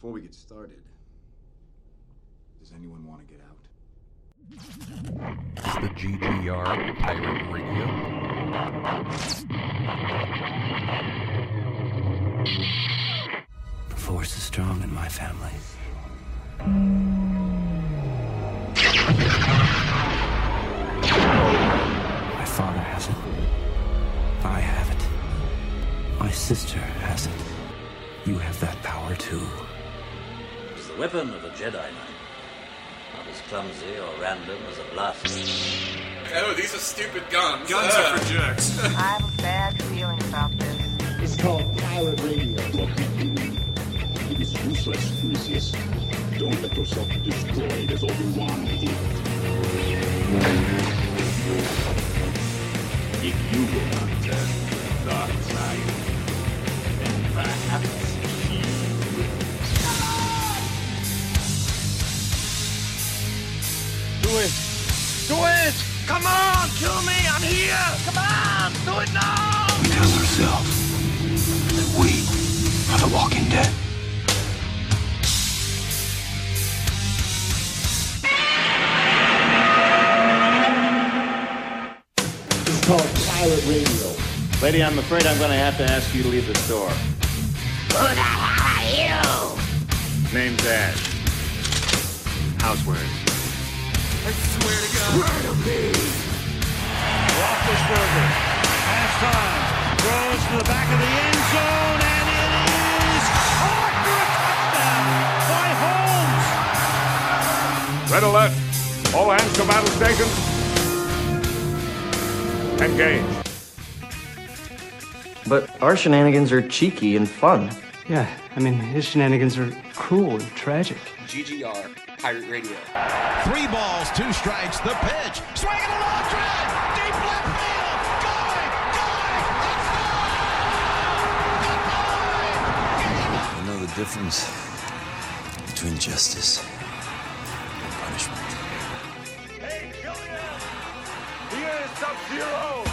Before we get started, does anyone want to get out? This is the GGR Pirate Radio. The force is strong in my family. My father has it. I have it. My sister has it. You have that power too. It's the weapon of a Jedi Knight. Not as clumsy or random as a blast. Oh, these are stupid guns. Guns are for jerks. I have a bad feeling about this. It's called pirate radio. It is useless to resist. Don't let yourself be destroyed as Obi-Wan did. If you will not turn to the dark side, then perhaps Do it. Do it. Come on, kill me. I'm here. Come on, do it now. We tell ourselves that we are the walking dead. It's called pirate radio. Lady, I'm afraid I'm going to have to ask you to leave the store. Who the hell are you? Name's Ash. Housewares. I swear to God. Roethlisberger has time, throws to the back of the end zone, and it is caught for a touchdown by Holmes. Red alert! All hands to battle stations. Engage. But our shenanigans are cheeky and fun. Yeah, I mean, his shenanigans are cruel and tragic. GGR Pirate Radio. Three balls, two strikes. The pitch. Swing and a long drive. Deep left field. Going, going. I know the difference between justice and punishment. Hey, Killian. Here is Sub-Zero.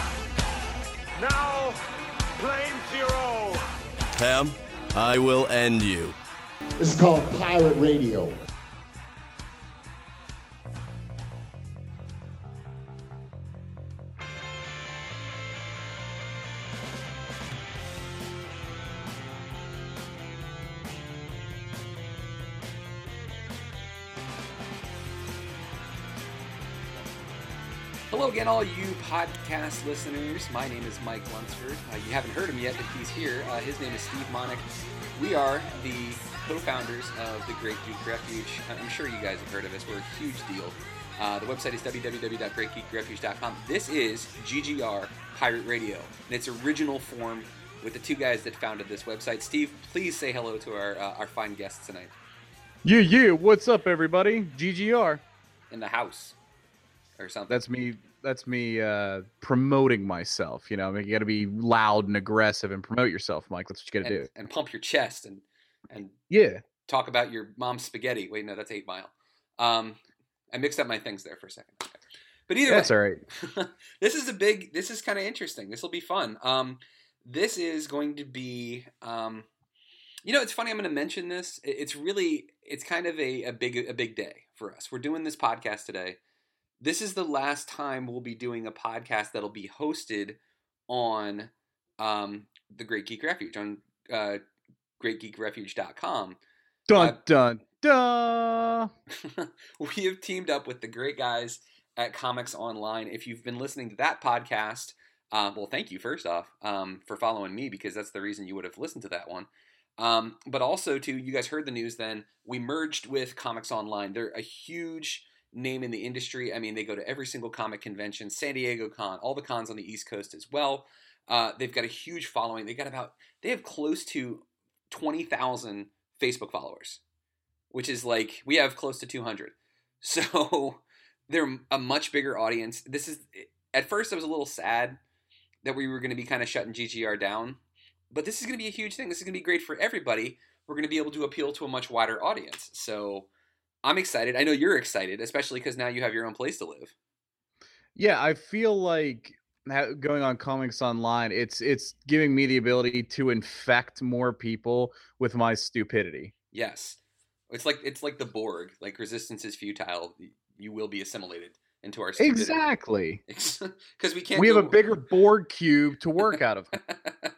Now, Plain Zero. Pam, I will end you. This is called pirate radio. Again, all you podcast listeners. My name is Mike Lunsford. Uh, you haven't heard him yet, but he's here. Uh, his name is Steve Monick. We are the co-founders of the Great Geek Refuge. I'm sure you guys have heard of us. We're a huge deal. Uh, the website is www.greatgeekrefuge.com. This is GGR Pirate Radio in its original form with the two guys that founded this website. Steve, please say hello to our uh, our fine guests tonight Yeah, yeah. What's up, everybody? GGR. in the house or something. That's me. That's me uh, promoting myself. You know, I mean, you got to be loud and aggressive and promote yourself, Mike. That's what you got to do. and pump your chest and and Yeah. talk about your mom's spaghetti. Wait, no, that's Eight Mile. Um, I mixed up my things there for a second. Okay. But either That's way, all right. this is a big. This is kind of interesting. This will be fun. Um, this is going to be. Um, you know, it's funny. I'm going to mention this. It's really. It's kind of a, a big a big day for us. We're doing this podcast today. This is the last time we'll be doing a podcast that'll be hosted on um, the Great Geek Refuge on uh, greatgeekrefuge.com. Dun Uh, dun dun. we have teamed up with the great guys at Comics Online. If you've been listening to that podcast, uh, well, thank you first off um, for following me because that's the reason you would have listened to that one. Um, but also, too, you guys heard the news. Then we merged with Comics Online. They're a huge name in the industry. I mean, they go to every single comic convention, San Diego Con, all the cons on the East Coast as well. Uh, they've got a huge following. They got about they have close to twenty thousand Facebook followers, which is like we have close to two hundred. So they're a much bigger audience. This is at first I was a little sad that we were going to be kind of shutting GGR down, but this is going to be a huge thing. This is going to be great for everybody. We're going to be able to appeal to a much wider audience. So I'm excited. I know you're excited, especially because now you have your own place to live. Yeah, I feel like going on comics online, it's it's giving me the ability to infect more people with my stupidity. Yes, it's like it's like the Borg. Like resistance is futile. You will be assimilated into our stupidity. Exactly. Because we can't. We have go- a bigger Borg cube to work out of.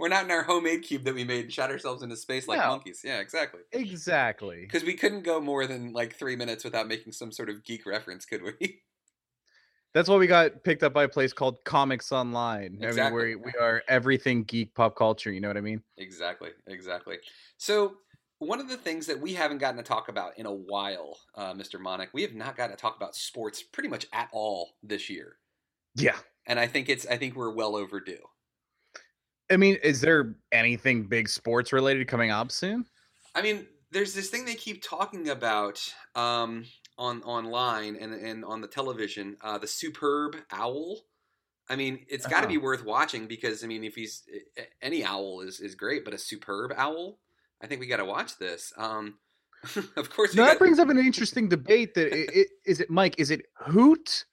We're not in our homemade cube that we made and shot ourselves into space like No. monkeys. Yeah, exactly. exactly. Because we couldn't go more than like three minutes without making some sort of geek reference, could we? That's why we got picked up by a place called Comics Online. I mean, we we are everything geek pop culture. You know what I mean? Exactly, exactly. So one of the things that we haven't gotten to talk about in a while, uh, Mr. Monick, we have not gotten to talk about sports pretty much at all this year, Yeah. and I think it's I think we're well overdue. I mean, is there anything big sports related coming up soon? I mean, there's this thing they keep talking about um, on online and and on the television, uh, the superb owl. I mean, it's got to be Oh. worth watching because I mean, if he's any owl is is great, but a superb owl, I think we got to watch this. Um, of course, we No, that got, brings up an interesting debate. That it, it, is it Mike? Is it hoot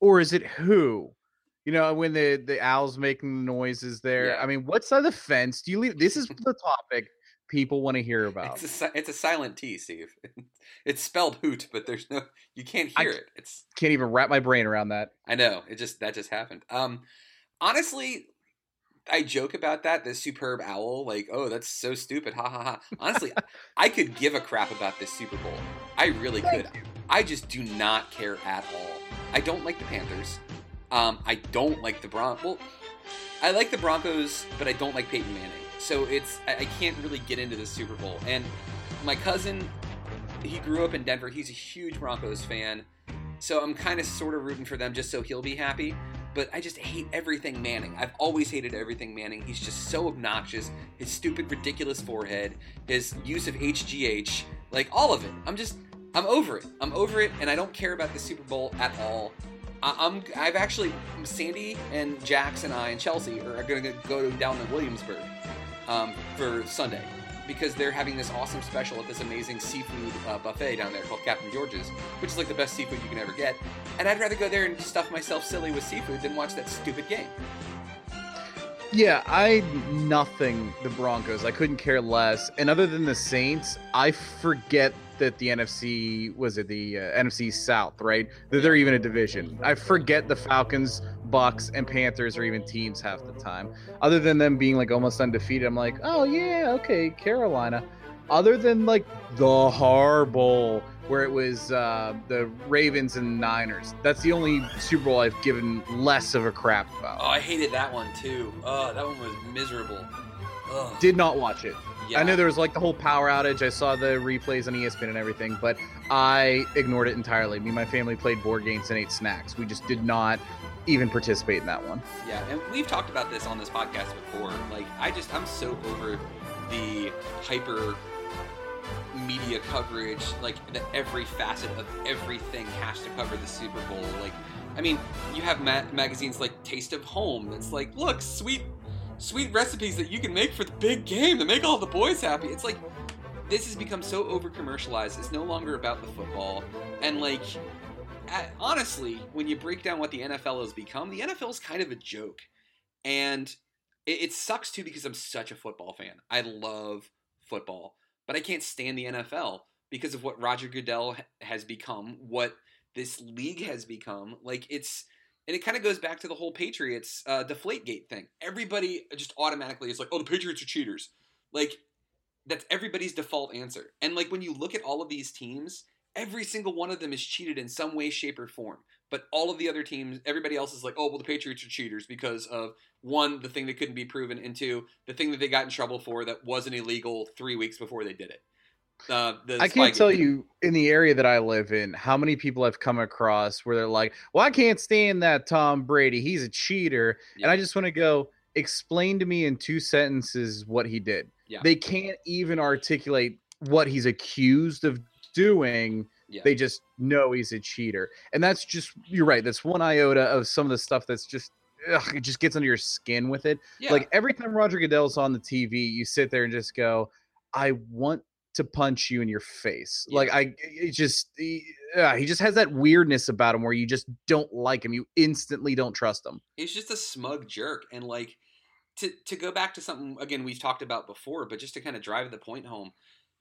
or is it who? You know, when the the owls making the noises there. Yeah. I mean, what side of the fence do you leave? This is the topic people want to hear about. It's a it's a silent T, Steve. It's spelled hoot, but there's no you can't hear c- it. It's Can't even wrap my brain around that. I know it just that just happened. Um, honestly, I joke about that. This superb owl, like, oh, that's so stupid. Ha ha ha. Honestly, I could give a crap about this Super Bowl. I really could. I just do not care at all. I don't like the Panthers. Um, I don't like the Bron. Well, I like the Broncos, but I don't like Peyton Manning. So it's I can't really get into the Super Bowl. And my cousin, he grew up in Denver. He's a huge Broncos fan. So I'm kind of sort of rooting for them just so he'll be happy. But I just hate everything Manning. I've always hated everything Manning. He's just so obnoxious. His stupid, ridiculous forehead, his use of HGH, like all of it. I'm just, I'm over it. I'm over it, and I don't care about the Super Bowl at all. I'm, I've actually, Sandy and Jax and I and Chelsea are going to go down to Williamsburg um, for Sunday because they're having this awesome special at this amazing seafood uh, buffet down there called Captain George's, which is like the best seafood you can ever get. And I'd rather go there and stuff myself silly with seafood than watch that stupid game. Yeah, I nothing the Broncos. I couldn't care less. And other than the Saints, I forget that the NFC was it the uh, NFC South, right? That they're even a division. I forget the Falcons, Bucks, and Panthers are even teams half the time. Other than them being like almost undefeated, I'm like, oh yeah, okay, Carolina. Other than like the Bowl, where it was uh, the Ravens and Niners. That's the only Super Bowl I've given less of a crap about. Oh, I hated that one too. Oh, that one was miserable. Ugh. Did not watch it. Yeah. I know there was like the whole power outage. I saw the replays on ESPN and everything, but I ignored it entirely. Me and my family played board games and ate snacks. We just did not even participate in that one. Yeah, and we've talked about this on this podcast before. Like, I just I'm so over the hyper media coverage, like that every facet of everything has to cover the Super Bowl. Like, I mean, you have ma- magazines like Taste of Home. That's like, look, sweet, sweet recipes that you can make for the big game to make all the boys happy. It's like this has become so over commercialized. It's no longer about the football, and like honestly, when you break down what the NFL has become, the NFL is kind of a joke. And it sucks too because I'm such a football fan. I love football, but I can't stand the NFL because of what Roger Goodell has become, what this league has become. Like it's, and it kind of goes back to the whole Patriots uh, Deflategate thing. Everybody just automatically is like, "Oh, the Patriots are cheaters." Like that's everybody's default answer. And like when you look at all of these teams, every single one of them is cheated in some way, shape, or form. But all of the other teams, everybody else is like, oh, well, the Patriots are cheaters because of one, the thing that couldn't be proven, and two, the thing that they got in trouble for that wasn't illegal three weeks before they did it. Uh, the I can't tell you in the area that I live in how many people I've come across where they're like, "Well, I can't stand that Tom Brady. He's a cheater." And I just want to go explain to me in two sentences what he did. Yeah. They can't even articulate what he's accused of doing. Yeah. They just know he's a cheater. And that's just you're right. That's one iota of some of the stuff that's just ugh, it just gets under your skin with it. Yeah. Like every time Roger Goodell's on the TV, you sit there and just go, I want to punch you in your face. Like I it just he, uh, he just has that weirdness about him where you just don't like him. You instantly don't trust him. He's just a smug jerk. And like to to go back to something again we've talked about before, but just to kind of drive the point home,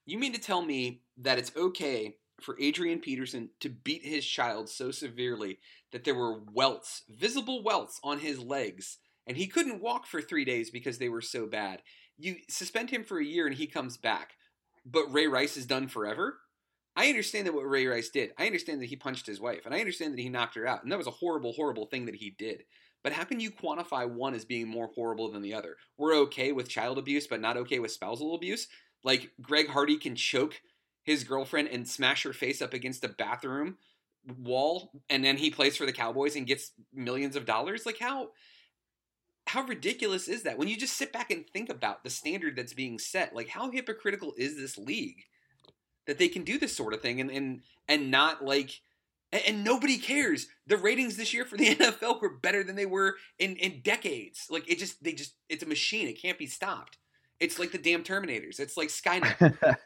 You mean to tell me that it's okay for Adrian Peterson to beat his child so severely that there were welts, visible welts on his legs, and he couldn't walk for three days because they were so bad? You suspend him for a year and he comes back, but Ray Rice is done forever? I understand that what Ray Rice did. I understand that he punched his wife, and I understand that he knocked her out, and that was a horrible, horrible thing that he did. But how can you quantify one as being more horrible than the other? We're okay with child abuse, but not okay with spousal abuse. Like Greg Hardy can choke his girlfriend and smash her face up against a bathroom wall, and then he plays for the Cowboys and gets millions of dollars. Like how how ridiculous is that? When you just sit back and think about the standard that's being set, like how hypocritical is this league that they can do this sort of thing and and and not like and, and nobody cares. The ratings this year for the NFL were better than they were in in decades. Like it just they just it's a machine. It can't be stopped. It's like the damn Terminators. It's like Skynet.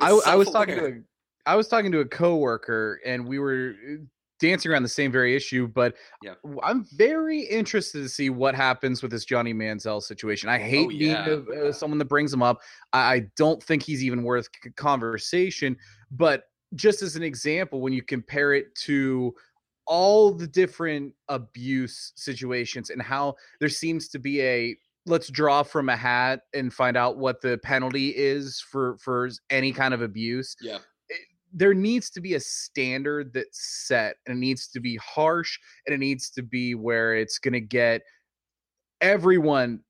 I, I was talking to a, I was talking to a coworker and we were uh, dancing around the same very issue, but yeah. I'm very interested to see what happens with this Johnny Manziel situation. I hate Oh, yeah. being a, uh, someone that brings him up. I, I don't think he's even worth c- conversation. But just as an example, when you compare it to all the different abuse situations and how there seems to be a let's draw from a hat and find out what the penalty is for for any kind of abuse Yeah. Eh, there needs to be a standard that's set and it needs to be harsh and it needs to be where it's going to get everyone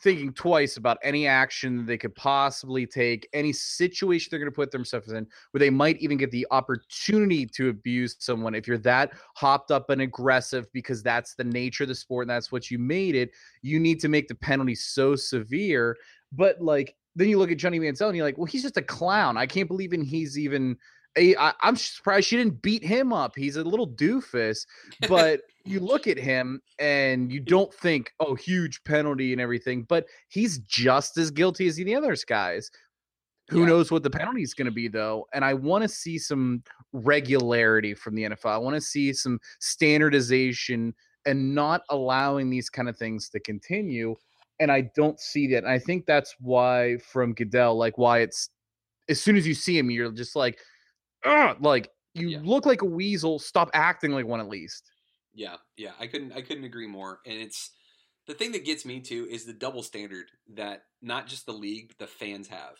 thinking twice about any action they could possibly take any situation they're going to put themselves in where they might even get the opportunity to abuse someone if you're that hopped up and aggressive because that's the nature of the sport and that's what you made it you need to make the penalty so severe but like then you look at Johnny Manziel and you're like, well, he's just a clown. I can't believe in he's even. I, I'm surprised she didn't beat him up. He's a little doofus, but you look at him and you don't think, oh, huge penalty and everything. But he's just as guilty as the other guys. Who knows what the penalty is going to be though? And I want to see some regularity from the NFL. I want to see some standardization and not allowing these kind of things to continue and I don't see that. And I think that's why from Goodell, like why it's as soon as you see him, you're just like, Ugh! like you look like a weasel. Stop acting like one at least. Yeah, yeah, I couldn't I couldn't agree more. And it's the thing that gets me too is the double standard that not just the league but the fans have.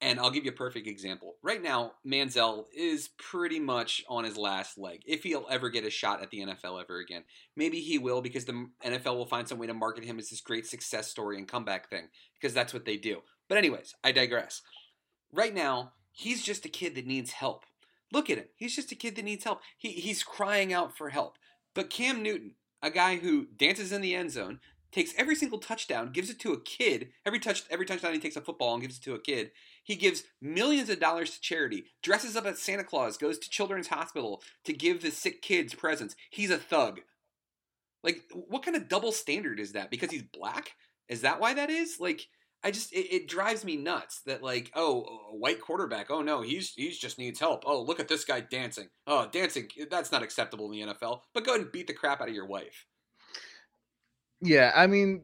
And I'll give you a perfect example. Right now, Manziel is pretty much on his last leg. If he'll ever get a shot at the NFL ever again, maybe he will because the NFL will find some way to market him as this great success story and comeback thing because that's what they do. But anyways, I digress. Right now, he's just a kid that needs help. Look at him. He's just a kid that needs help. He, he's crying out for help. But Cam Newton, a guy who dances in the end zone, takes every single touchdown, gives it to a kid. Every touch, every touchdown, he takes a football and gives it to a kid. He gives millions of dollars to charity, dresses up as Santa Claus, goes to Children's Hospital to give the sick kids presents. He's a thug. Like, what kind of double standard is that? Because he's black? Is that why that is? Like, I just it, it drives me nuts that like, oh, a white quarterback. Oh no, he's he's just needs help. Oh, look at this guy dancing. Oh, dancing. That's not acceptable in the NFL. But go ahead and beat the crap out of your wife. Yeah, I mean,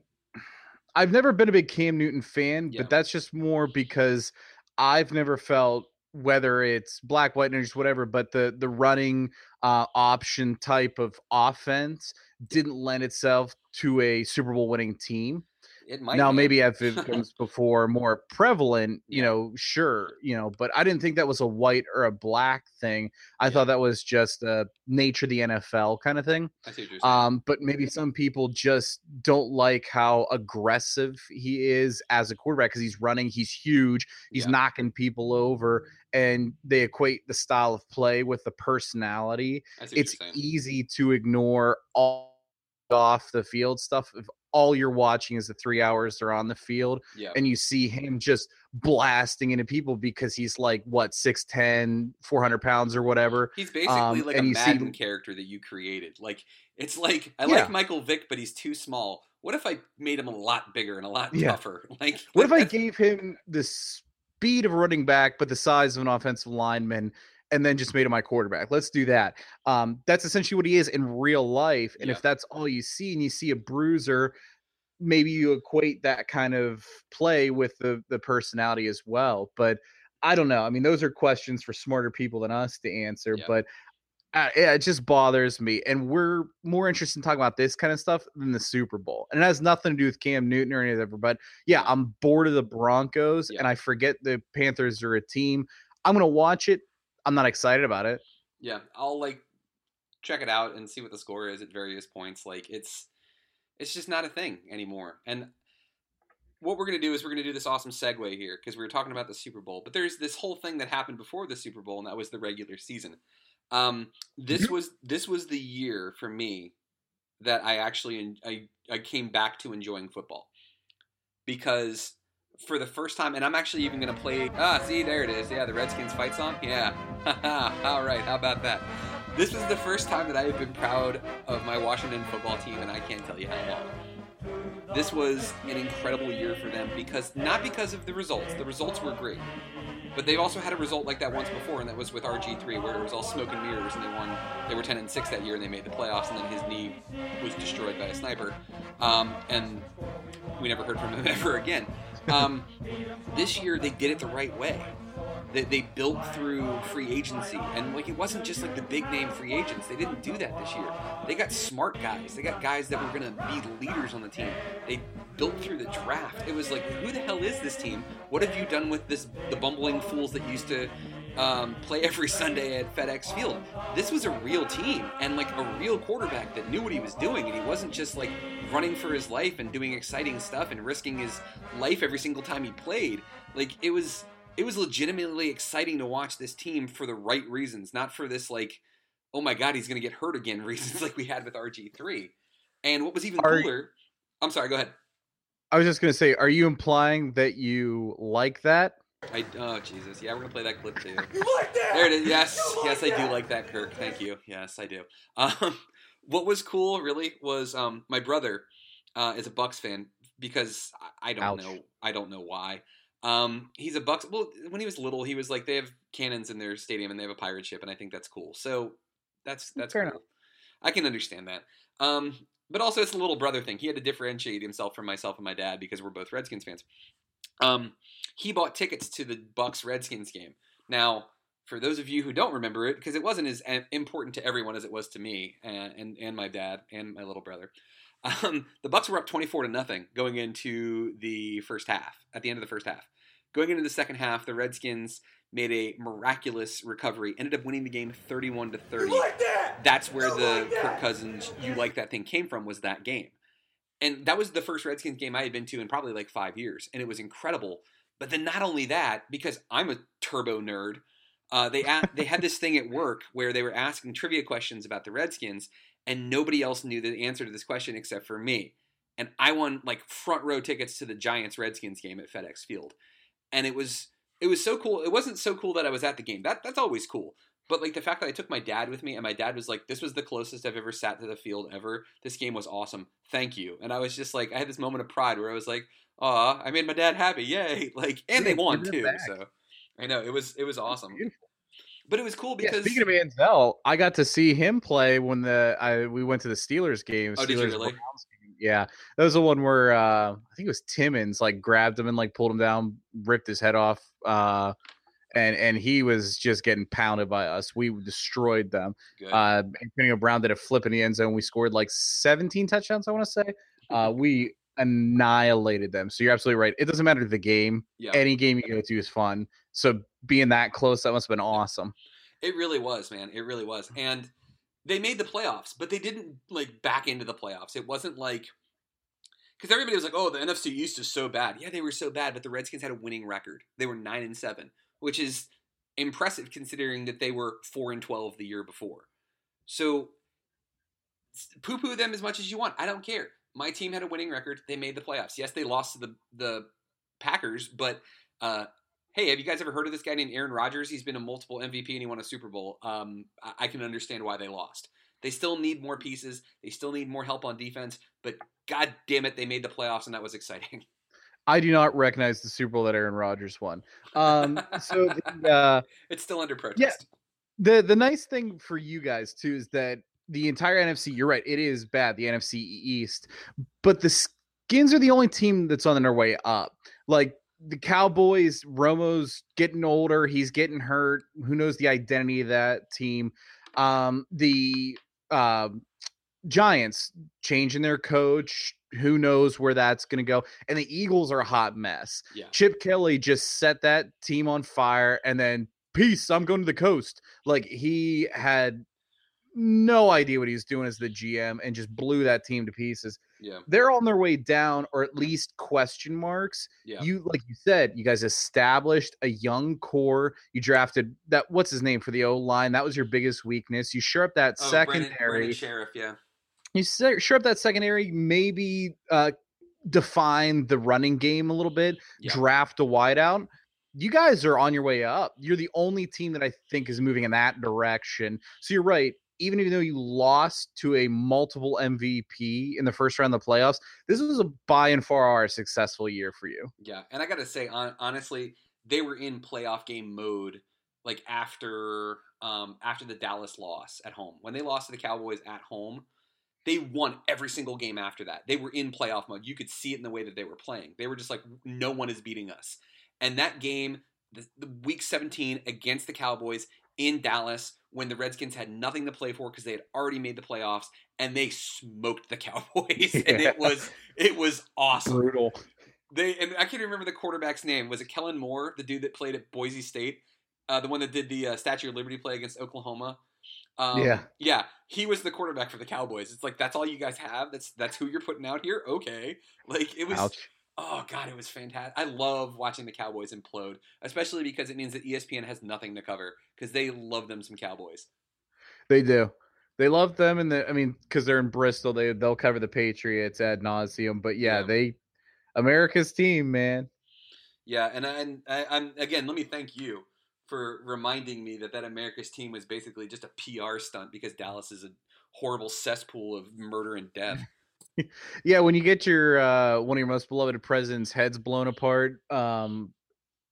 I've never been a big Cam Newton fan, Yeah. but that's just more because I've never felt whether it's black, white, and just whatever, but the the running uh, option type of offense didn't lend itself to a Super Bowl winning team. It might now have. maybe as it becomes before more prevalent, you know, sure, you know, but I didn't think that was a white or a black thing. I thought that was just a nature of the NFL kind of thing. I see what you're. Um, but maybe some people just don't like how aggressive he is as a quarterback because he's running, he's huge, he's knocking people over, and they equate the style of play with the personality. I see what It's easy to ignore all off the field stuff if all you're watching is the three hours they're on the field Yeah. and you see him just blasting into people because he's like what 6'10 400 pounds or whatever He's basically Um, like a you see Madden character that you created. Like it's like I Yeah. like Michael Vick, but he's too small. What if I made him a lot bigger and a lot Yeah. tougher? Like What if I gave him the speed of a running back, but the size of an offensive lineman, and then just made him my quarterback? Let's do that. Um, that's essentially what he is in real life. And if that's all you see, and you see a bruiser, maybe you equate that kind of play with the the personality as well. But I don't know. I mean, those are questions for smarter people than us to answer, Yeah. but uh, yeah, it just bothers me. And we're more interested in talking about this kind of stuff than the Super Bowl. And it has nothing to do with Cam Newton or anything. But yeah, I'm bored of the Broncos, and I forget the Panthers are a team. I'm gonna watch it. I'm not excited about it. Yeah, I'll like check it out and see what the score is at various points. Like it's it's just not a thing anymore. And what we're gonna do is we're gonna do this awesome segue here because we were talking about the Super Bowl, but there's this whole thing that happened before the Super Bowl, and that was the regular season. Um, this was this was the year for me that I actually I I came back to enjoying football because for the first time, and I'm actually even gonna play. Ah, see, there it is. Yeah, the Redskins fight song. Yeah. All right. How about that? This was the first time that I have been proud of my Washington football team, and I can't tell you how long. This was an incredible year for them because not because of the results. The results were great, but they've also had a result like that once before, and that was with RG3, where it was all smoke and mirrors, and they won. They were 10 and 6 that year, and they made the playoffs, and then his knee was destroyed by a sniper, um, and we never heard from him ever again. Um, this year, they did it the right way. They, they built through free agency, and like it wasn't just like the big name free agents. They didn't do that this year. They got smart guys. They got guys that were gonna be leaders on the team. They built through the draft. It was like, who the hell is this team? What have you done with this? The bumbling fools that used to um, play every Sunday at FedEx Field. This was a real team and like a real quarterback that knew what he was doing, and he wasn't just like running for his life and doing exciting stuff and risking his life every single time he played. Like it was it was legitimately exciting to watch this team for the right reasons, not for this like, oh my god, he's gonna get hurt again reasons like we had with RG three. And what was even Are- cooler, I'm sorry, go ahead. I was just gonna say, are you implying that you like that? I oh Jesus, yeah, we're gonna play that clip too. you like that? There it is. Yes, yes, I do like that, Kirk. Thank you. Yes, I do. Um, what was cool really was um, my brother uh, is a Bucks fan because I, I don't Ouch. know, I don't know why. Um, he's a Bucks. Well, when he was little, he was like they have cannons in their stadium and they have a pirate ship, and I think that's cool. So that's that's Fair cool. enough. I can understand that. Um, but also it's a little brother thing. He had to differentiate himself from myself and my dad because we're both Redskins fans. Um, he bought tickets to the Bucks Redskins game. Now, for those of you who don't remember it, because it wasn't as uh, important to everyone as it was to me and and, and my dad and my little brother. Um, the Bucks were up twenty four to nothing going into the first half. At the end of the first half, going into the second half, the Redskins made a miraculous recovery. Ended up winning the game thirty one to thirty. That's where the Kirk Cousins "you like that thing" came from. Was that game? And that was the first Redskins game I had been to in probably like five years, and it was incredible. But then not only that, because I'm a turbo nerd, uh, they they had this thing at work where they were asking trivia questions about the Redskins, and nobody else knew the answer to this question except for me. And I won like front row tickets to the Giants Redskins game at FedEx Field, and it was it was so cool. It wasn't so cool that I was at the game. That that's always cool. But like the fact that I took my dad with me, and my dad was like, "This was the closest I've ever sat to the field ever. This game was awesome. Thank you." And I was just like, I had this moment of pride where I was like, "Aw, I made my dad happy. Yay!" Like, and they Yeah, won too. back. So I know it was it was awesome. But it was cool Yeah, because speaking of Manziel, I got to see him play when the I we went to the Steelers game. Oh, Steelers did you really? Game. Yeah, that was the one where uh, I think it was Timmons like grabbed him and like pulled him down, ripped his head off, uh, and and he was just getting pounded by us. We destroyed them. Good. Uh, Antonio Brown did a flip in the end zone. We scored like 17 touchdowns. I want to say. Uh, we annihilated them. So you're absolutely right. It doesn't matter the game. Yeah. Any game you go to is fun. So being that close, that must have been awesome. It really was, man. It really was. And they made the playoffs, but they didn't like back into the playoffs. It wasn't like because everybody was like, "Oh, the NFC East is so bad." Yeah, they were so bad, but the Redskins had a winning record. They were nine and seven, which is impressive considering that they were four and twelve the year before. So poo poo them as much as you want. I don't care. My team had a winning record. They made the playoffs. Yes, they lost to the the Packers, but uh, hey, have you guys ever heard of this guy named Aaron Rodgers? He's been a multiple MVP and he won a Super Bowl. Um, I, I can understand why they lost. They still need more pieces. They still need more help on defense. But god damn it, they made the playoffs and that was exciting. I do not recognize the Super Bowl that Aaron Rodgers won. Um, so the, uh, It's still under protest. yeah, the the nice thing for you guys too is that the entire NFC. You're right, it is bad. The NFC East, but the Skins are the only team that's on their way up. Like the Cowboys, Romo's getting older. He's getting hurt. Who knows the identity of that team? Um, the uh, Giants changing their coach. Who knows where that's going to go? And the Eagles are a hot mess. Yeah. Chip Kelly just set that team on fire and then peace, I'm going to the coast. Like he had no idea what he's doing as the GM and just blew that team to pieces. Yeah. They're on their way down or at least question marks. Yeah. You like you said, you guys established a young core. You drafted that what's his name for the O line? That was your biggest weakness. You sure up that Oh, Brennan- secondary. Brennan Scherff, yeah. You sure up that secondary, maybe uh define the running game a little bit, Yeah. draft a wideout. You guys are on your way up. You're the only team that I think is moving in that direction. So you're right. Even though you lost to a multiple MVP in the first round of the playoffs, this was a by and far a successful year for you. Yeah, and I gotta say, hon- honestly, they were in playoff game mode like after um after the Dallas loss at home. When they lost to the Cowboys at home, they won every single game after that. They were in playoff mode. You could see it in the way that they were playing. They were just like, no one is beating us. And that game, the, the week 17 against the Cowboys in Dallas, when the Redskins had nothing to play for because they had already made the playoffs, and they smoked the Cowboys, and it was it was awesome. Brutal. They and I can't remember the quarterback's name. Was it Kellen Moore, the dude that played at Boise State, uh, the one that did the uh, Statue of Liberty play against Oklahoma? Um, Yeah. yeah, he was the quarterback for the Cowboys. It's like that's all you guys have. That's that's who you're putting out here. Okay, like it was. Ouch. Oh god, it was fantastic. I love watching the Cowboys implode, especially because it means that ESPN has nothing to cover because they love them some Cowboys. They do. They love them, and the I mean, because they're in Bristol, they they'll cover the Patriots ad nauseum. But yeah, Yeah. they America's team, man. Yeah, and I- and I, I'm again. Let me thank you for reminding me that that America's team was basically just a PR stunt because Dallas is a horrible cesspool of murder and death. Yeah, when you get your uh one of your most beloved president's heads blown apart um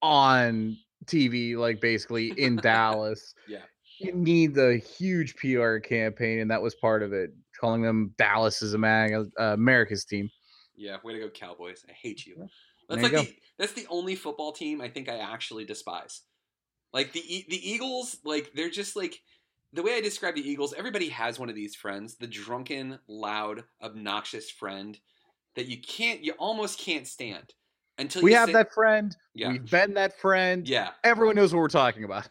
on TV, like basically in Dallas, Yeah, you need the huge PR campaign, and that was part of it. Calling them Dallas is America, uh, America's team. yeah. Way to go, Cowboys! I hate you. That's like the, that's the only football team I think I actually despise. Like the the Eagles, like they're just like the way I describe the Eagles. Everybody has one of these friends, the drunken, loud, obnoxious friend that you can't, you almost can't stand until We you have say- that friend. Yeah. We've been that friend. Yeah, Everyone knows what we're talking about.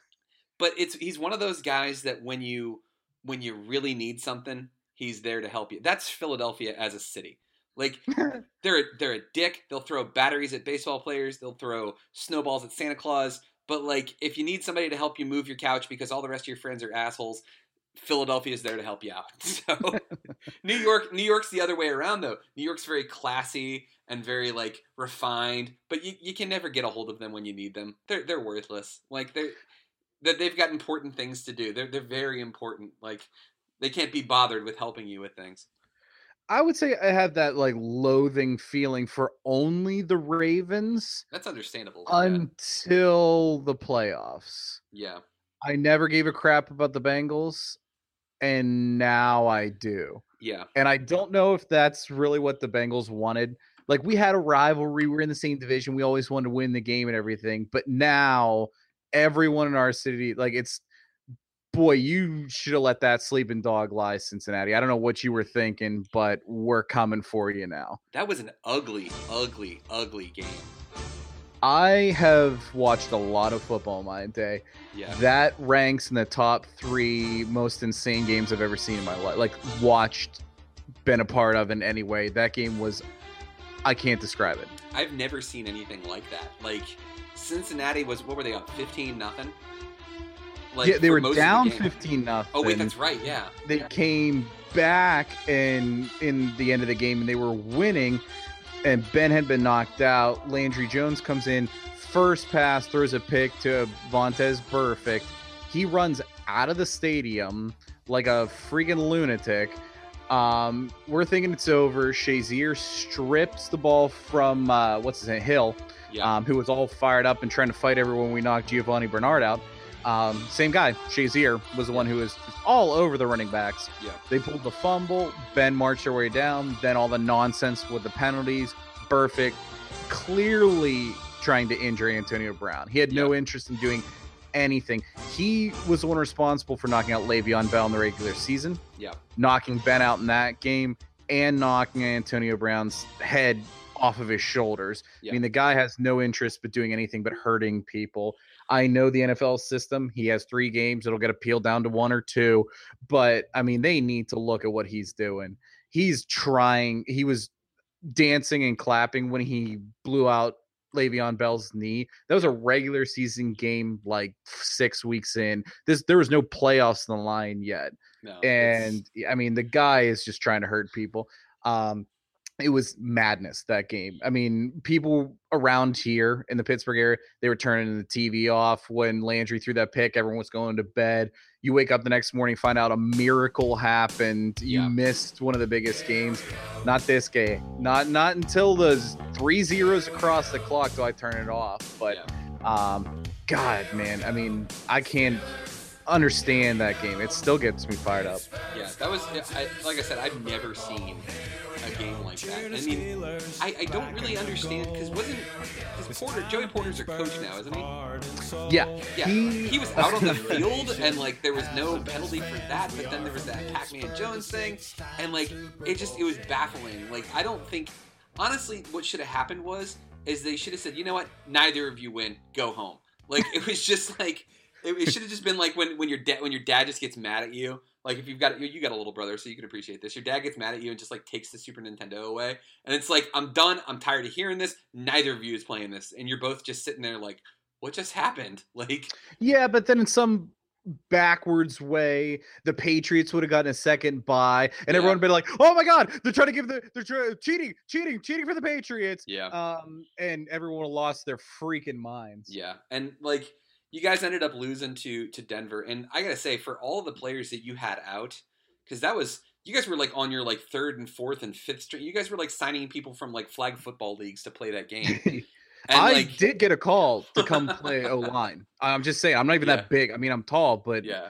but it's he's one of those guys that when you when you really need something, he's there to help you. That's Philadelphia as a city. Like they're they're a dick. They'll throw batteries at baseball players. They'll throw snowballs at Santa Claus. But like if you need somebody to help you move your couch because all the rest of your friends are assholes, Philadelphia is there to help you out. So New York New York's the other way around though. New York's very classy and very like refined, but you, you can never get a hold of them when you need them. They're they're worthless. Like they're that they've got important things to do. They're they're very important. Like they can't be bothered with helping you with things. I would say I have that like loathing feeling for only the Ravens That's understandable. yeah. until the playoffs. yeah. I never gave a crap about the Bengals, and now I do. Yeah. And I don't know if that's really what the Bengals wanted. Like we had a rivalry, we were in the same division, we always wanted to win the game and everything. But now everyone in our city, like it's boy, you should have let that sleeping dog lie, Cincinnati. I don't know what you were thinking, but we're coming for you now. That was an ugly, ugly, ugly game. I have watched a lot of football in my day. Yeah. That ranks in the top three most insane games I've ever seen in my life. Like watched, been a part of in any way. That game was I can't describe it. I've never seen anything like that. Like Cincinnati was what were they up 15 nothing? Like yeah, they were of the down fifteen nothing. Oh wait, that's right. Yeah. They came back and in the end of the game and they were winning and Ben had been knocked out. Landry Jones comes in, first pass, throws a pick to Vontaze Burfict. He runs out of the stadium like a freaking lunatic. Um, we're thinking it's over. Shazier strips the ball from uh, what's his name, Hill, Yeah. um, who was all fired up and trying to fight everyone. We knocked Giovani Bernard out. Um, same guy, Shazier, was the one who was all over the running backs. Yeah. They pulled the fumble. Ben marched their way down. Then all the nonsense with the penalties. Burfict. Clearly trying to injure Antonio Brown. He had no interest in doing anything. He was the one responsible for knocking out Le'Veon Bell in the regular season, Yeah. knocking Ben out in that game, and knocking Antonio Brown's head off of his shoulders. Yeah. I mean, the guy has no interest but doing anything but hurting people. I know the NFL system. He has three games. It'll get appealed down to one or two. But I mean, they need to look at what he's doing. He's trying. He was dancing and clapping when he blew out Le'Veon Bell's knee. That was a regular season game, like six weeks in. This there was no playoffs in the line yet, No. and I mean the guy is just trying to hurt people. Um, it was madness that game. I mean, people around here in the Pittsburgh area, they were turning the TV off when Landry threw that pick. Everyone was going to bed. You wake up the next morning, find out a miracle happened. You missed one of the biggest games. Not this game. Not not until the three zeros across the clock do I turn it off. But um, God, man, I mean, I can't understand that game. It still gets me fired up. Yeah, that was I, like I said. I've never seen a game like that. I mean, I, I don't really understand because wasn't because Porter Joey Porter's our coach now, isn't he? Yeah, Yeah, he, was out on the field and like there was no penalty for that, but then there was that Pac-Man Jones thing, and like it just it was baffling. Like I don't think honestly, what should have happened was is they should have said, you know what, neither of you win, go home. Like it was just like it, it should have just been like when when your dad when your dad just gets mad at you. Like if you've got you, you got a little brother, so you can appreciate this. Your dad gets mad at you and just like takes the Super Nintendo away, and it's like I'm done. I'm tired of hearing this. Neither of you is playing this, and you're both just sitting there like, what just happened? Like Yeah, but then in some backwards way, the Patriots would have gotten a second bye, and Yeah. everyone would be like, "Oh my God, they're trying to give the they're try- cheating, cheating, cheating for the Patriots." Yeah. Um, and everyone lost their freaking minds. Yeah, and like you guys ended up losing to to Denver, and I gotta say, for all the players that you had out, because that was you guys were like on your like third and fourth and fifth string. You guys were like signing people from like flag football leagues to play that game. And I like, did get a call to come play O line. I'm just saying, I'm not even Yeah. that big. I mean, I'm tall, but yeah,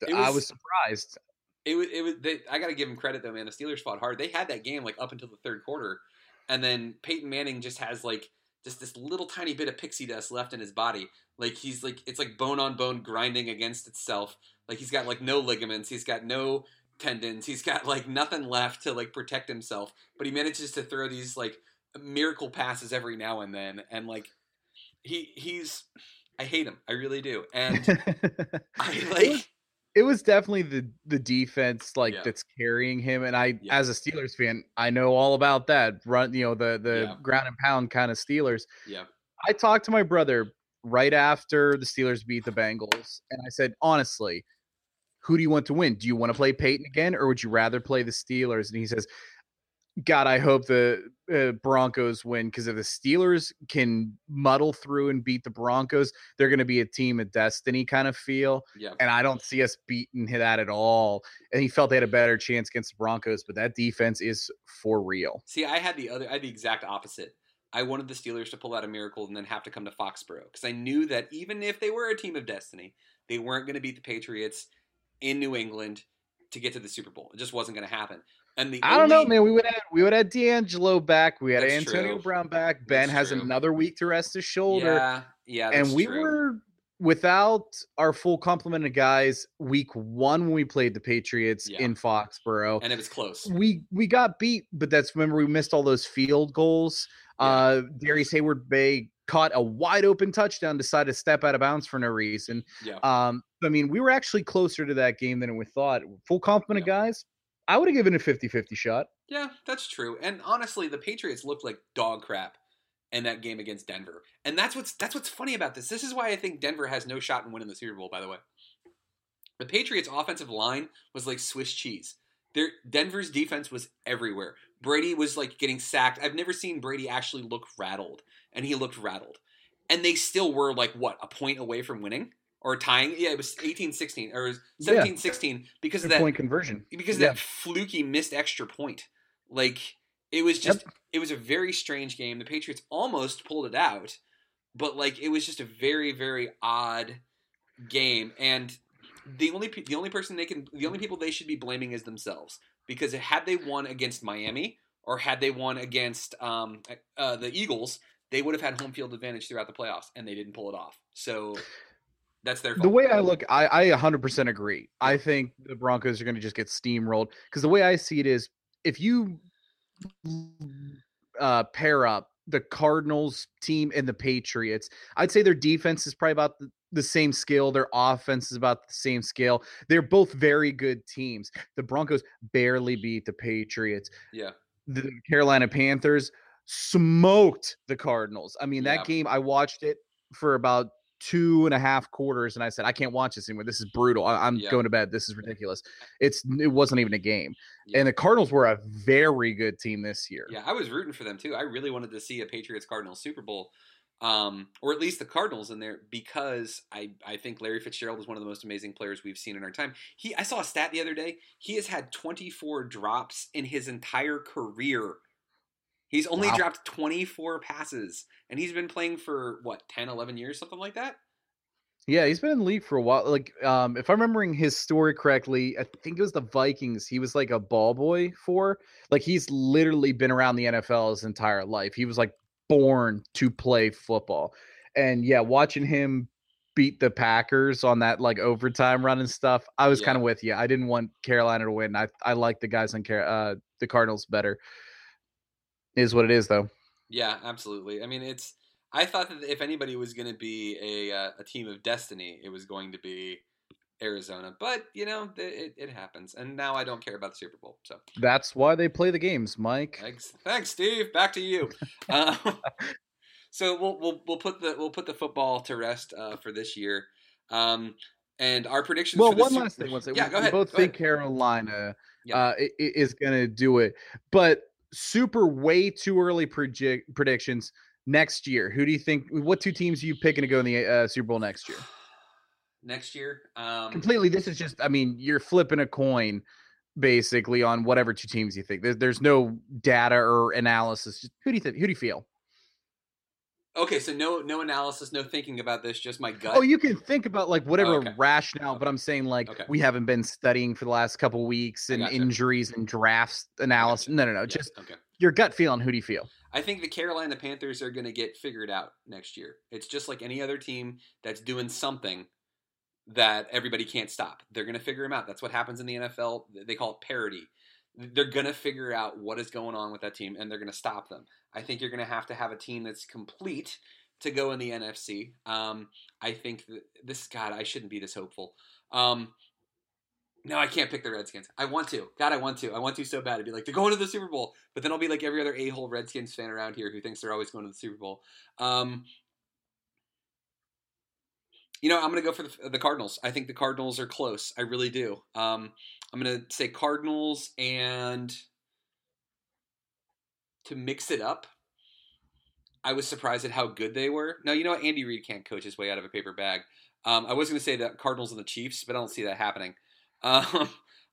It I was- was surprised. it was it was. They, I gotta give them credit though, man. The Steelers fought hard. They had that game like up until the third quarter, and then Peyton Manning just has like just this little tiny bit of pixie dust left in his body. Like he's like it's like bone on bone grinding against itself. Like he's got like no ligaments. He's got no tendons. He's got like nothing left to like protect himself. But he manages to throw these like miracle passes every now and then, and like he he's. I hate him. I really do. And I like. It was definitely the the defense like Yeah. that's carrying him and i Yeah. as a steelers fan i know all about that run you know the the Yeah. ground and pound kind of steelers Yeah. i talked to my brother right after the steelers beat the bengals and i said honestly who do you want to win do you want to play peyton again or would you rather play the steelers and he says god i hope the uh, broncos win because if the steelers can muddle through and beat the broncos they're going to be a team of destiny kind of feel Yeah. and I don't see us beating that at all. And he felt they had a better chance against the Broncos, but that defense is for real. See, I had the other, I had the exact opposite. I wanted the Steelers to pull out a miracle and then have to come to Foxborough because I knew that even if they were a team of destiny, they weren't going to beat the Patriots in New England to get to the Super Bowl. It just wasn't going to happen. And the I don't know, man. We would have we would have DeAngelo back. We had That's Antonio true. Brown back. Ben That's has true. another week to rest his shoulder. Yeah, yeah, and we true. were without our full complement of guys week one when we played the Patriots Yeah. in Foxborough. and it was close. we we got beat, but that's remember we missed all those field goals. Uh Darrius Heyward-Bey caught a wide open touchdown, decided to step out of bounds for no reason. Yeah. Um, I mean, we were actually closer to that game than we thought. Full complement of guys. I would have given a 50-50 shot. Yeah, that's true. And honestly, the Patriots looked like dog crap in that game against Denver. And that's what's that's what's funny about this. This is why I think Denver has no shot in winning the Super Bowl, by the way. The Patriots offensive line was like Swiss cheese. Their Denver's defense was everywhere. Brady was like getting sacked. I've never seen Brady actually look rattled, and he looked rattled. And they still were like what, a point away from winning or tying? Yeah, it was 18-16 or 17-16 because of that point conversion. because of Yeah. that fluky missed extra point. Like it was just it was a very strange game. The Patriots almost pulled it out, but like it was just a very very odd game and the only pe- the only person they can the only people they should be blaming is themselves because had they won against Miami or had they won against um, uh, the Eagles, they would have had home field advantage throughout the playoffs, and they didn't pull it off. So that's their fault. The way I look, I, I 100% agree. I think the Broncos are going to just get steamrolled because the way I see it is if you uh, pair up the Cardinals team and the Patriots, I'd say their defense is probably about the, the same skill. Their offense is about the same scale. They're both very good teams. The Broncos barely beat the Patriots. Yeah. The Carolina Panthers smoked the Cardinals. I mean, that game, I watched it for about two and a half quarters and I said, I can't watch this anymore. This is brutal. I- I'm Yeah. going to bed. This is ridiculous. It's it wasn't even a game. And the Cardinals were a very good team this year. Yeah, I was rooting for them too. I really wanted to see a Patriots Cardinals Super Bowl, um, or at least the Cardinals in there because I I think Larry Fitzgerald is one of the most amazing players we've seen in our time. He I saw a stat the other day. He has had 24 drops in his entire career. He's only Wow. dropped 24 passes and he's been playing for what 10 11 years something like that. Yeah, he's been in the league for a while. Like, um, if I'm remembering his story correctly, I think it was the Vikings. He was like a ball boy for. Like, he's literally been around the NFL his entire life. He was like born to play football. And yeah, watching him beat the Packers on that like overtime run and stuff, I was Yeah. kind of with you. I didn't want Carolina to win. I I like the guys on Car- uh, the Cardinals better. Is what it is though. Yeah, absolutely. I mean, it's. I thought that if anybody was going to be a uh, a team of destiny, it was going to be Arizona. But you know, it, it happens, and now I don't care about the Super Bowl. So That's why they play the games, Mike. thanks, thanks, Steve. Back to you. um, so we'll we'll we'll put the we'll put the football to rest uh, for this year. Um, and our predictions. Well, one last thing. One second. Yeah, we, go we ahead. both go think ahead. Carolina Yeah. uh, is going to do it, but super way too early project predictions next year. Who do you think? What two teams are you picking to go in the uh, Super Bowl next year? next year. Um, Completely. This is just. I mean, you're flipping a coin basically on whatever two teams you think. There's, there's no data or analysis. Just who do you think? Who do you feel? Okay, so no no analysis, no thinking about this, just my gut. Oh, you can think about like whatever oh, okay. rationale, but I'm saying like Okay. we haven't been studying for the last couple weeks and injuries and drafts analysis. No, no, no. Just okay. your gut feeling. Who do you feel? I think the Carolina Panthers are going to get figured out next year. It's just like any other team that's doing something that everybody can't stop. They're going to figure them out. That's what happens in the NFL. They call it parity. They're going to figure out what is going on with that team and they're going to stop them. I think you're going to have to have a team that's complete to go in the NFC. Um, I think this, God, I shouldn't be this hopeful. Um, no, I can't pick the Redskins. I want to. God, I want to. I want to so bad. I'd be like, they're going to the Super Bowl. But then I'll be like every other a hole Redskins fan around here who thinks they're always going to the Super Bowl. Um, you know, I'm going to go for the, the Cardinals. I think the Cardinals are close. I really do. Um, I'm going to say Cardinals and to mix it up. I was surprised at how good they were. Now, you know what? Andy Reid can't coach his way out of a paper bag. Um, I was going to say the Cardinals and the Chiefs, but I don't see that happening. Um,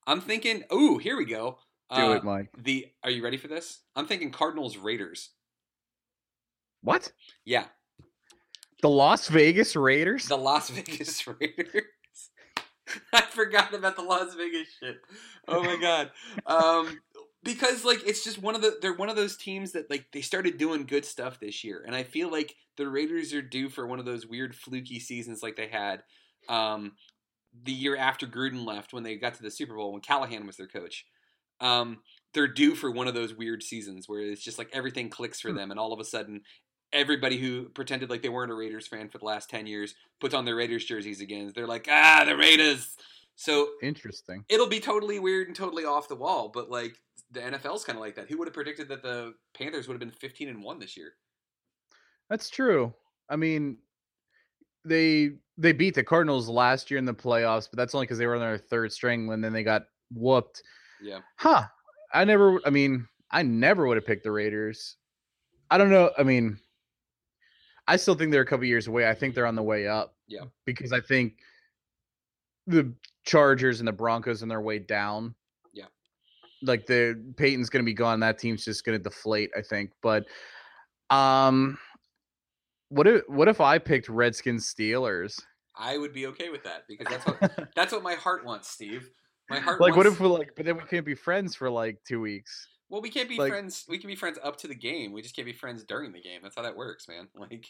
I'm thinking, ooh, here we go. Do Uh, it, Mike. The Are you ready for this? I'm thinking Cardinals Raiders. What? Yeah, The Las Vegas Raiders? the Las Vegas Raiders. I forgot about the Las Vegas shit. Oh my god. Um, because like it's just one of the they're one of those teams that like they started doing good stuff this year, and I feel like the Raiders are due for one of those weird fluky seasons like they had um, the year after Gruden left when they got to the Super Bowl when Callahan was their coach. Um, they're due for one of those weird seasons where it's just like everything clicks for them, and all of a sudden everybody who pretended like they weren't a Raiders fan for the last 10 years puts on their Raiders jerseys again. They're like, ah, the Raiders. So Interesting. it'll be totally weird and totally off the wall, but like the NFL's kind of like that. Who would have predicted that the Panthers would have been 15 and 1 this year? That's true. I mean, they they beat the Cardinals last year in the playoffs, but that's only because they were on their third string and then they got whooped. Yeah. Huh. I never I mean, I never would have picked the Raiders. I don't know. I mean, I still think they're a couple years away. I think they're on the way up. Yeah. Because I think the Chargers and the Broncos on their way down. Yeah. Like the Peyton's gonna be gone. That team's just gonna deflate, I think. But um what if what if I picked Redskins Steelers? I would be okay with that because that's what that's what my heart wants, Steve. My heart Like what if we're like but then we can't be friends for like two weeks. Well, we can't be Like- friends. We can be friends up to the game. We just can't be friends during the game. That's how that works, man. Like,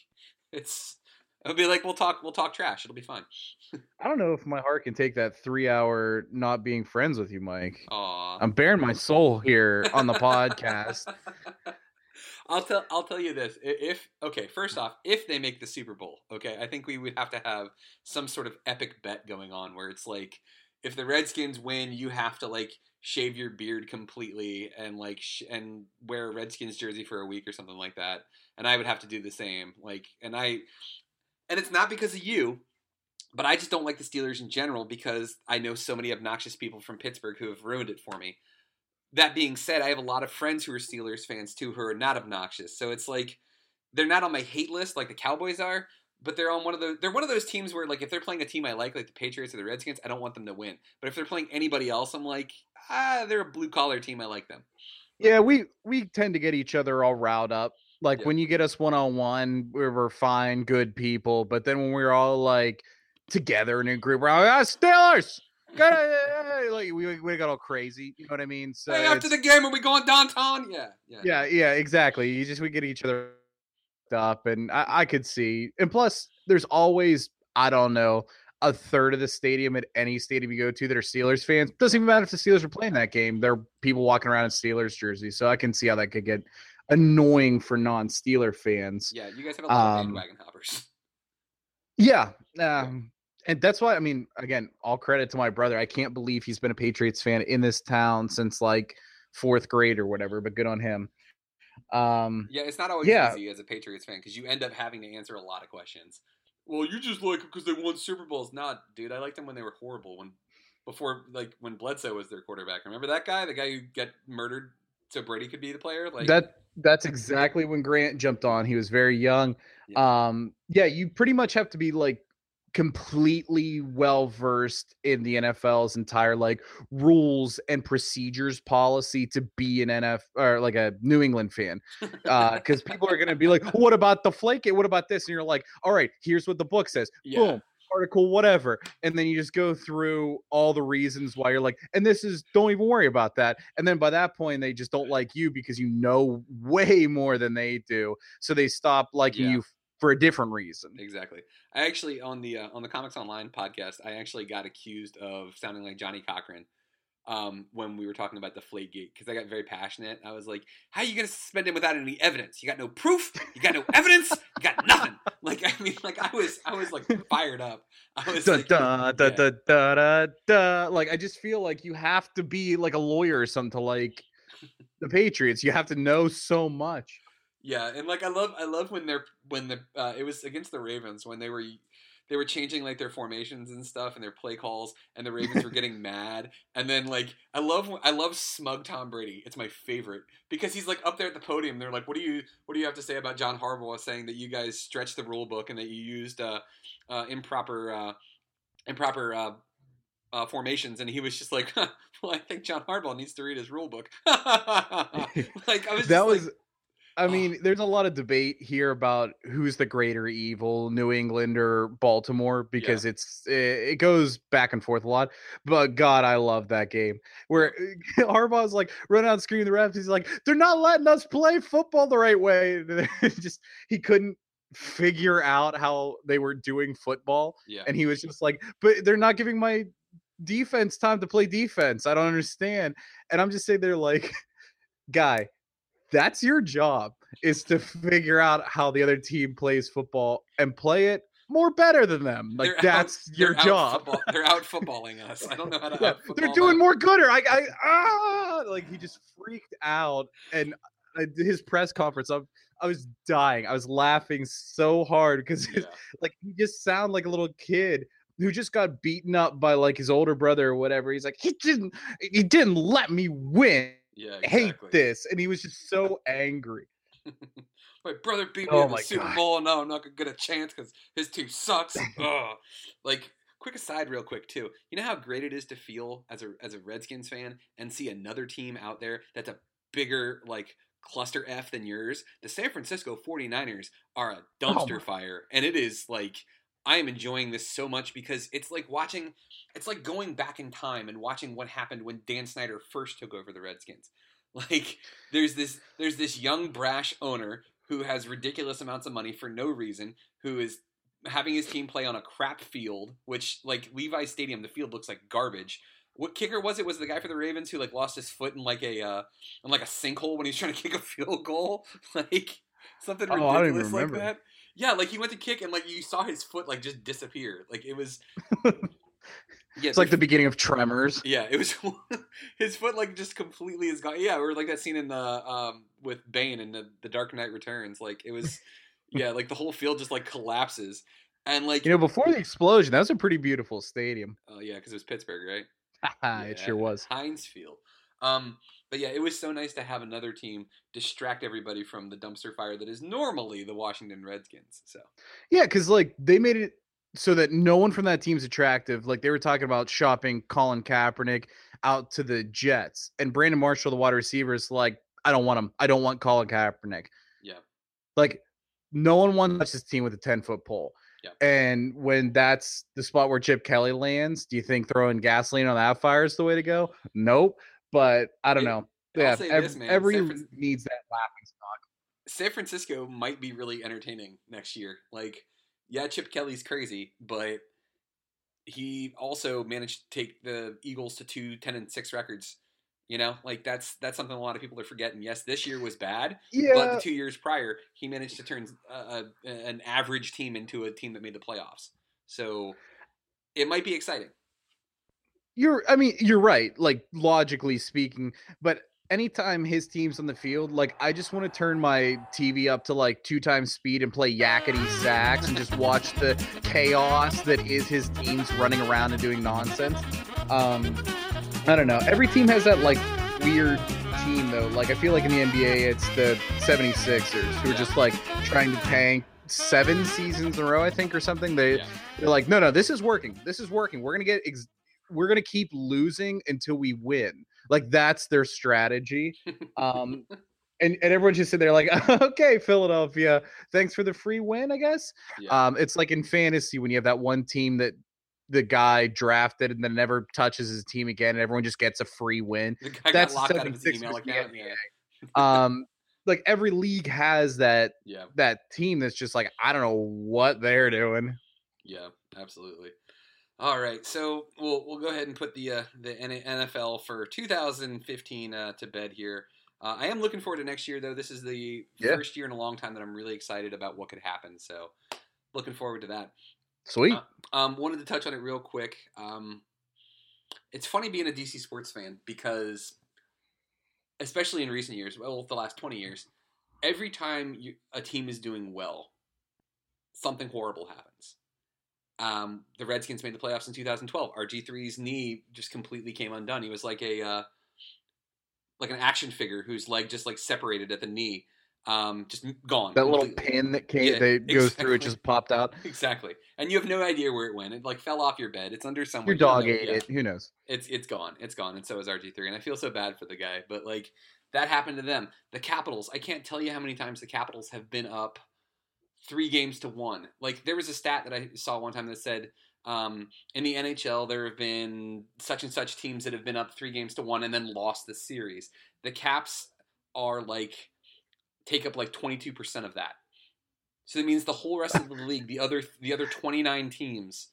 it's. It'll be like we'll talk. We'll talk trash. It'll be fine. I don't know if my heart can take that three hour not being friends with you, Mike. Aw. I'm bearing my soul here on the podcast. I'll tell. I'll tell you this. If okay, first off, if they make the Super Bowl, okay, I think we would have to have some sort of epic bet going on where it's like, if the Redskins win, you have to like shave your beard completely and like sh- and wear a Redskins jersey for a week or something like that, and I would have to do the same. Like, and I, and it's not because of you. But I just don't like the Steelers in general because I know so many obnoxious people from Pittsburgh who have ruined it for me that being said, I have a lot of friends who are Steelers fans too who are not obnoxious. So it's like they're not on my hate list like the Cowboys are, but they're on one of those they're one of those teams where like if they're playing a team I like, like the Patriots or the Redskins, I don't want them to win. But if they're playing anybody else, I'm like, ah, they're a blue collar team, I like them. Yeah, we we tend to get each other all riled up. Like Yeah. when you get us one on one, we're, we're fine, good people. But then when we're all like together in a group, we're all, ah, Steelers. Gotta, like we we got all crazy. You know what I mean? So hey, after the game, are we going downtown? Yeah, yeah. yeah, yeah, exactly. You just we get each other up, and I, I could see. And plus, there's always I don't know a third of the stadium at any stadium you go to that are Steelers fans. Doesn't even matter if the Steelers are playing that game. There are people walking around in Steelers jerseys, so I can see how that could get annoying for non-Steeler fans. Yeah, you guys have a lot of Um, bandwagon hoppers. Yeah. Um, and that's why I mean, again, all credit to my brother. I can't believe he's been a Patriots fan in this town since like fourth grade or whatever, but good on him. Um, Yeah, it's not always yeah. easy as a Patriots fan because you end up having to answer a lot of questions. Well, you just like because they won Super Bowls. Not, dude. I liked them when they were horrible. When before, like when Bledsoe was their quarterback. Remember that guy, the guy who got murdered so Brady could be the player. Like that that's exactly when Grant jumped on. He was very young. Um, yeah, you pretty much have to be like completely well versed in the NFL's entire like rules and procedures policy to be an NF or like a New England fan. Uh because people are gonna be like, what about Deflategate? What about this? And you're like, all right, here's what the book says. Yeah. Boom. Article, whatever, and then you just go through all the reasons why you're like, and this is don't even worry about that. And then by that point, they just don't like you because you know way more than they do, so they stop liking Yeah. you for a different reason. Exactly. I actually on the uh, on the Comics Online podcast, I actually got accused of sounding like Johnnie Cochran um, when we were talking about the Gate because I got very passionate. I was like, "How are you going to suspend him without any evidence? You got no proof. You got no evidence. You got nothing." Like I mean, like I was I was like fired up. I was Da, like, da, da, da, da, da, da. Like I just feel like you have to be like a lawyer or something to like the Patriots. You have to know so much. Yeah, and like I love I love when they're when the uh, it was against the Ravens when they were they were changing like their formations and stuff and their play calls and the Ravens were getting mad and then like I love I love smug Tom Brady. It's my favorite because he's like up there at the podium. They're like, "What do you what do you have to say about John Harbaugh saying that you guys stretched the rule book and that you used uh, uh, improper uh, improper uh, uh, formations?" And he was just like, "Well, I think John Harbaugh needs to read his rule book." like I was that was like, I mean, there's a lot of debate here about who's the greater evil, New England or Baltimore, because it's it, it goes back and forth a lot. But God, I love that game where eh, Harbaugh's like running out screaming the refs. He's like, "They're not letting us play football the right way." just he couldn't figure out how they were doing football, Yeah. and he was just like, "But they're not giving my defense time to play defense. I don't understand." And I'm just saying, they're like, guy that's your job is to figure out how the other team plays football and play it more better than them. Like They're out- that's your out job. football- they're out footballing us. I don't know how to. Yeah, they're doing them. more gooder. I, I ah, like he just freaked out, and his press conference, I, I was dying. I was laughing so hard because like he just sounded like a little kid who just got beaten up by like his older brother or whatever. He's like, he didn't, he didn't let me win. Yeah, I hate this, and he was just so angry. My brother beat me Oh in the Super God. Bowl, and now I'm not gonna get a chance because his team sucks. Ugh. Like, quick aside, real quick too. You know how great it is to feel as a as a Redskins fan and see another team out there that's a bigger like cluster F than yours. The San Francisco 49ers are a oh dumpster my- fire, and it is like I am enjoying this so much because it's like watching. It's like going back in time and watching what happened when Dan Snyder first took over the Redskins Like there's this there's this young brash owner who has ridiculous amounts of money for no reason, who is having his team play on a crap field, which like Levi Stadium, the field looks like garbage. What kicker was it? Was the guy for the Ravens who like lost his foot in like a uh, in like a sinkhole when he was trying to kick a field goal? Like something Oh, I don't even ridiculous like remember. that. Yeah, like he went to kick and like you saw his foot like just disappear. Like it was. Yeah, It's like the beginning of Tremors. yeah, it was his foot like just completely is gone. Yeah, or like that scene in the um with Bane in the, the Dark Knight Returns. Like it was, yeah, like the whole field just like collapses, and like You know, before the explosion, that was a pretty beautiful stadium. oh yeah, because it was Pittsburgh, right? it sure was. Heinz Field. Um, but yeah, it was so nice to have another team distract everybody from the dumpster fire that is normally the Washington Redskins. So Yeah, because like they made it so that no one from that team's attractive. Like they were talking about shopping Colin Kaepernick out to the Jets, and Brandon Marshall, the wide receiver, is like, I don't want him. I don't want Colin Kaepernick. yeah, Like no one wants this team with a ten foot pole. Yeah. And when that's the spot where Chip Kelly lands, do you think throwing gasoline on that fire is the way to go? Nope. But I don't know. Yeah, say ev- this, man, every San Fran- needs that laughing stock. San Francisco might be really entertaining next year. Like, yeah, Chip Kelly's crazy, but he also managed to take the Eagles to two 10 and 6 records. You know, like that's that's something a lot of people are forgetting. Yes, this year was bad, yeah. but the two years prior, he managed to turn a, a, an average team into a team that made the playoffs. So it might be exciting. You're I mean, you're right, like logically speaking, but anytime his team's on the field, like I just want to turn my TV up to like two times speed and play yakety sax and just watch the chaos that is his teams running around and doing nonsense. Um I don't know. Every team has that like weird team though. Like I feel like in the NBA it's the 76ers who are just like trying to tank seven seasons in a row, I think, or something. They they're like, no, no, this is working. This is working. We're gonna get ex- we're gonna keep losing until we win. Like that's their strategy. Um and, and everyone just sit there like, okay, Philadelphia, thanks for the free win, I guess. Yeah. Um, it's like in fantasy when you have that one team that the guy drafted and then never touches his team again, and everyone just gets a free win. The guy That's got locked out of his email account. Um like every league has that Yeah. that team that's just like i don't know what they're doing Yeah, absolutely. All right, so we'll we'll go ahead and put the uh, the NFL for 2015 uh, to bed here. Uh, I am looking forward to next year, though. This is the Yeah. first year in a long time that I'm really excited about what could happen. So, looking forward to that. sweet Uh, um, wanted to touch on it real quick. Um, it's funny being a DC sports fan because, especially in recent years, well, the last 20 years, every time you, a team is doing well, something horrible happens. Um, the Redskins made the playoffs in 2012. RG3's knee just completely came undone. He was like a uh, like an action figure whose leg just like separated at the knee, um, just gone. that little completely. pin that came Yeah, that goes through it just popped out Exactly, and you have no idea where it went. It like fell off your bed. It's under somewhere. your dog ate yeah. it who knows It's it's gone. It's gone, and so is RG three. And I feel so bad for the guy, but like that happened to them. The Capitals. I can't tell you how many times the Capitals have been up three games to one. Like there was a stat that I saw one time that said um, in the NHL there have been such and such teams that have been up three games to one and then lost the series. The Caps are like take up like twenty two percent of that. So that means the whole rest of the league, the other the other twenty nine teams,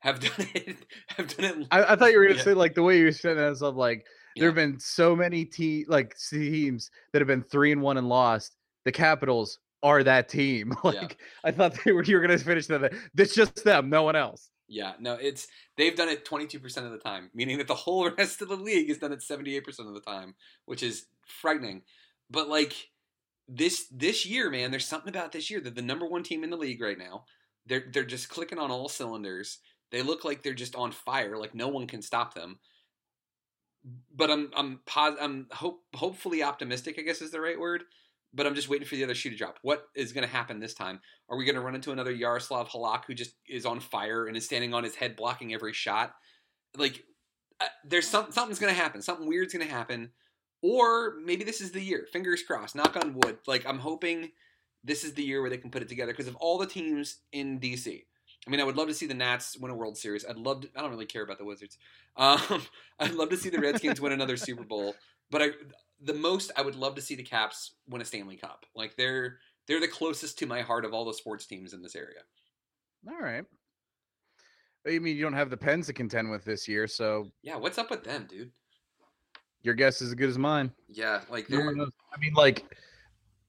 have done it. Have done it. I, I thought you were gonna Yeah. say like the way you were saying that stuff like there have been so many te- like teams that have been three and one and lost the capitals are that team like i thought they were you were gonna finish that it's just them no one else Yeah, no, it's they've done it 22% of the time, meaning that the whole rest of the league has done it 78% of the time, which is frightening. But like this this year, man, there's something about this year that the number 1 team in the league right now, they're they're just clicking on all cylinders. They look like they're just on fire, like no one can stop them. But I'm I'm pos- I'm hope hopefully optimistic, I guess is the right word. But I'm just waiting for the other shoe to drop. What is going to happen this time? Are we going to run into another Jaroslav Halak who just is on fire and is standing on his head blocking every shot? Like, uh, there's some, something's going to happen. Something weird's going to happen. Or maybe this is the year. Fingers crossed. Knock on wood. Like, I'm hoping this is the year where they can put it together because of all the teams in DC. I mean, I would love to see the Nats win a World Series. I'd love to, I don't really care about the Wizards. Um, I'd love to see the Redskins win another Super Bowl. But I the most I would love to see the Caps win a Stanley Cup. Like they're they're the closest to my heart of all the sports teams in this area. All right. I mean, you don't have the Pens to contend with this year, so Yeah, what's up with them, dude? your guess is as good as mine. Yeah, like No. I mean, like,